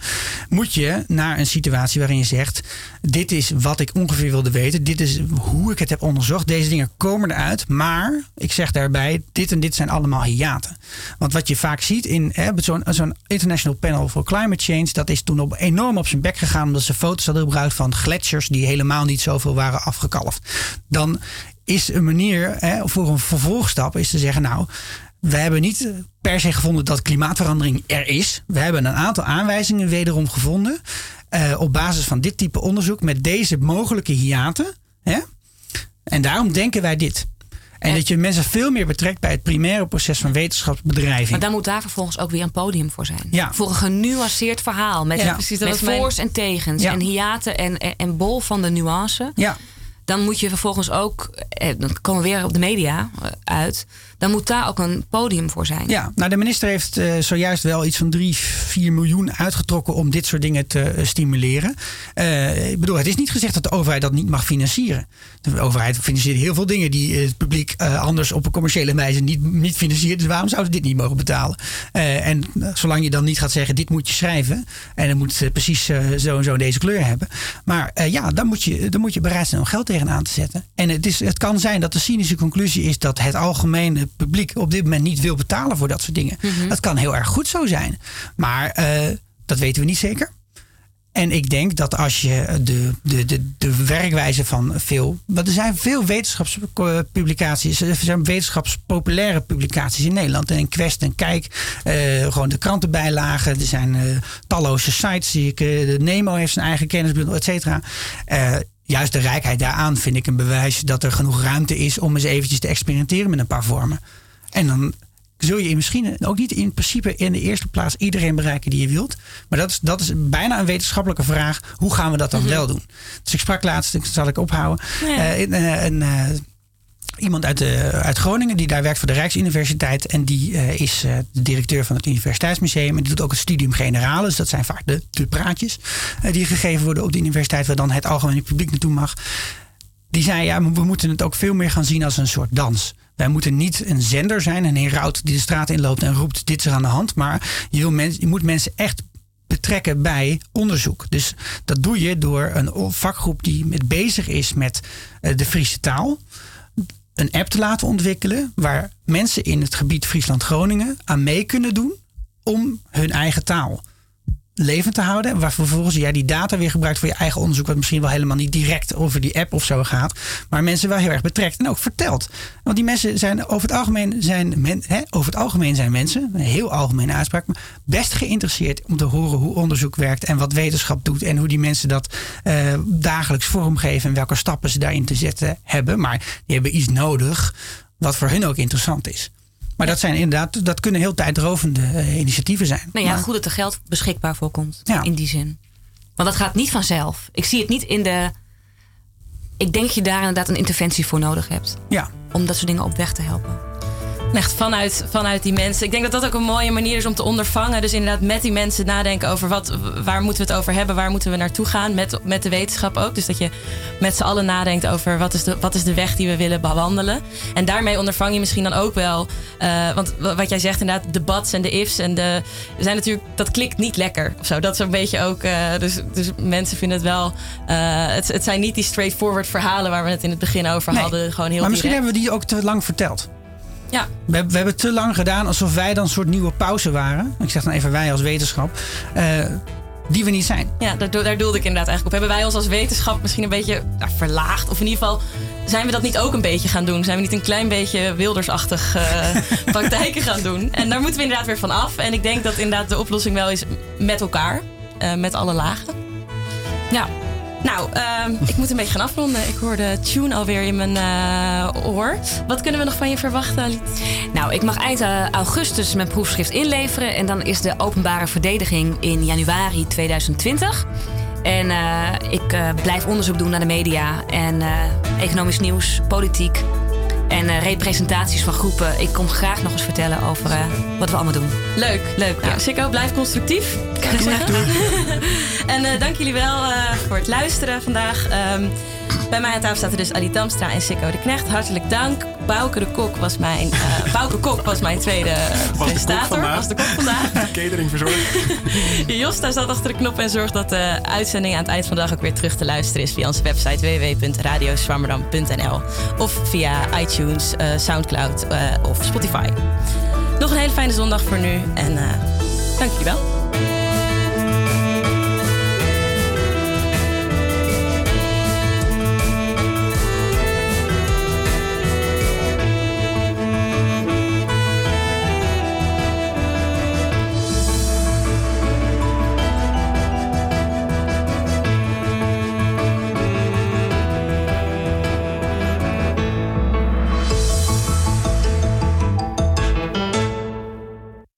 moet je naar een situatie waarin je zegt dit is wat ik ongeveer wilde weten, dit is hoe ik het heb onderzocht, deze dingen komen eruit, maar ik zeg daarbij dit en dit zijn allemaal hiaten. Want wat je vaak ziet in zo'n International Panel for Climate Change, dat is toen op, enorm op zijn bek gegaan omdat ze foto's hadden gebruikt van gletsjers die helemaal niet zoveel waren afgekalfd. Dan is een manier hè, voor een vervolgstap is te zeggen, nou, we hebben niet per se gevonden dat klimaatverandering er is. We hebben een aantal aanwijzingen wederom gevonden. eh, op basis van dit type onderzoek met deze mogelijke hiaten. Hè? En daarom denken wij dit. En dat je mensen veel meer betrekt bij het primaire proces van wetenschapsbedrijving. Maar dan moet daar vervolgens ook weer een podium voor zijn. Ja. Voor een genuanceerd verhaal. Met, Ja, precies, dat met was mijn- voor's en tegens. Ja. En hiaten en, en, en bol van de nuance. Ja, Dan moet je vervolgens ook... eh, Dan komen we weer op de media eh, uit. Dan moet daar ook een podium voor zijn. Ja, nou de minister heeft eh, zojuist wel iets van 3, 4 miljoen uitgetrokken om dit soort dingen te stimuleren. Ik bedoel, het is niet gezegd dat de overheid dat niet mag financieren. De overheid financiert heel veel dingen die het publiek anders op een commerciële wijze niet, niet financiert. Dus waarom zouden dit niet mogen betalen? En zolang je dan niet gaat zeggen, dit moet je schrijven. En dan moet het precies zo en zo deze kleur hebben. Maar ja, dan moet, je, dan moet je bereid zijn om geld tegenaan te zetten. En het, is, het kan zijn dat de cynische conclusie is dat het algemene publiek op dit moment niet wil betalen voor dat soort dingen. Dat kan heel erg goed zo zijn. Maar eh, dat weten we niet zeker. En ik denk dat als je de, de, de, de werkwijze van veel. Want er zijn veel wetenschapspublicaties. Er zijn wetenschapspopulaire publicaties in Nederland. En Quest en Kijk. eh, gewoon de krantenbijlagen. Er zijn eh, talloze sites. Die ik, de Nemo heeft zijn eigen kennisbundel, et cetera. Juist de rijkheid daaraan vind ik een bewijs dat er genoeg ruimte is om eens eventjes te experimenteren met een paar vormen. En dan zul je misschien ook niet in principe in de eerste plaats iedereen bereiken die je wilt. Maar dat is, dat is bijna een wetenschappelijke vraag. Hoe gaan we dat dan wel doen? Dus ik sprak laatst, dat zal ik ophouden. Ja. eh, een, eh, een, eh, iemand uit, de, uit Groningen die daar werkt voor de Rijksuniversiteit. En die eh, is eh, de directeur van het Universiteitsmuseum. En die doet ook het studium generale. Dus dat zijn vaak de, praatjes eh, die gegeven worden op de universiteit. Waar dan het algemene publiek naartoe mag. Die zei, ja, we moeten het ook veel meer gaan zien als een soort dans. Wij moeten niet een zender zijn, een heraut die de straat inloopt en roept: dit is aan de hand. Maar je, je moet mensen echt betrekken bij onderzoek. Dus dat doe je door een vakgroep die met bezig is met eh, de Friese taal. Een app te laten ontwikkelen waar mensen in het gebied Friesland-Groningen aan mee kunnen doen om hun eigen taal levend te houden. Waar vervolgens jij die data weer gebruikt voor je eigen onderzoek. Wat misschien wel helemaal niet direct over die app of zo gaat. Maar mensen wel heel erg betrekt en ook vertelt. Want die mensen zijn over het algemeen zijn, hè, over het algemeen zijn mensen, een heel algemene uitspraak, best geïnteresseerd om te horen hoe onderzoek werkt en wat wetenschap doet. En hoe die mensen dat eh, dagelijks vormgeven en welke stappen ze daarin te zetten hebben. Maar die hebben iets nodig wat voor hun ook interessant is. Maar dat zijn inderdaad, dat kunnen heel tijdrovende eh, initiatieven zijn. Nou ja, Maar- goed dat er geld beschikbaar voor komt. Ja. In die zin. Want dat gaat niet vanzelf. Ik zie het niet in de. Ik denk dat je daar inderdaad een interventie voor nodig hebt. Ja, Om dat soort dingen op weg te helpen. Echt vanuit, vanuit die mensen. Ik denk dat dat ook een mooie manier is om te ondervangen. Dus inderdaad met die mensen nadenken over wat, waar moeten we het over hebben, waar moeten we naartoe gaan. Met, met de wetenschap ook. Dus dat je met z'n allen nadenkt over wat is, de, wat is de weg die we willen bewandelen. En daarmee ondervang je misschien dan ook wel. Uh, want wat jij zegt, inderdaad, de bats en de ifs en de. zijn natuurlijk, dat klikt niet lekker of zo. Dat is een beetje ook. Uh, dus, dus mensen vinden het wel. Uh, het, het zijn niet die straightforward verhalen waar we het in het begin over nee, hadden. Gewoon heel maar misschien hebben we die ook te lang verteld. Ja. We, we, hebben te lang gedaan alsof wij dan een soort nieuwe pauze waren. Ik zeg dan even wij als wetenschap. Uh, die we niet zijn. Ja, daar, daar doelde ik inderdaad eigenlijk op. Hebben wij ons als wetenschap misschien een beetje nou, verlaagd? Of in ieder geval, zijn we dat niet ook een beetje gaan doen? Zijn we niet een klein beetje wildersachtig uh, praktijken gaan doen? En daar moeten we inderdaad weer van af. En ik denk dat inderdaad de oplossing wel is met elkaar. Uh, met alle lagen. Ja. Nou, uh, ik moet een beetje gaan afronden. Ik hoor de tune alweer in mijn uh, oor. Wat kunnen we nog van je verwachten? Nou, ik mag eind augustus mijn proefschrift inleveren. En dan is de openbare verdediging in januari 2020. En uh, ik blijf onderzoek doen naar de media en economisch nieuws, politiek en uh, representaties van groepen. Ik kom graag nog eens vertellen over uh, wat we allemaal doen. Leuk, leuk. Nou, Sikko, blijf constructief. Doe, doe. en uh, dank jullie wel voor het luisteren vandaag. Um, bij mij aan tafel zaten dus Ali Damstra en Sikko de Knecht. Hartelijk dank. Bouke de Kok was mijn, uh, Bouke Kok was mijn tweede was presentator. De was de kok vandaag. Catering verzorgd. Josta zat achter de knop en zorgt dat de uitzending aan het eind van de dag ook weer terug te luisteren is via onze website www.radioswammerdam.nl of via iTunes, uh, Soundcloud uh, of Spotify. Nog een hele fijne zondag voor nu en dank jullie wel.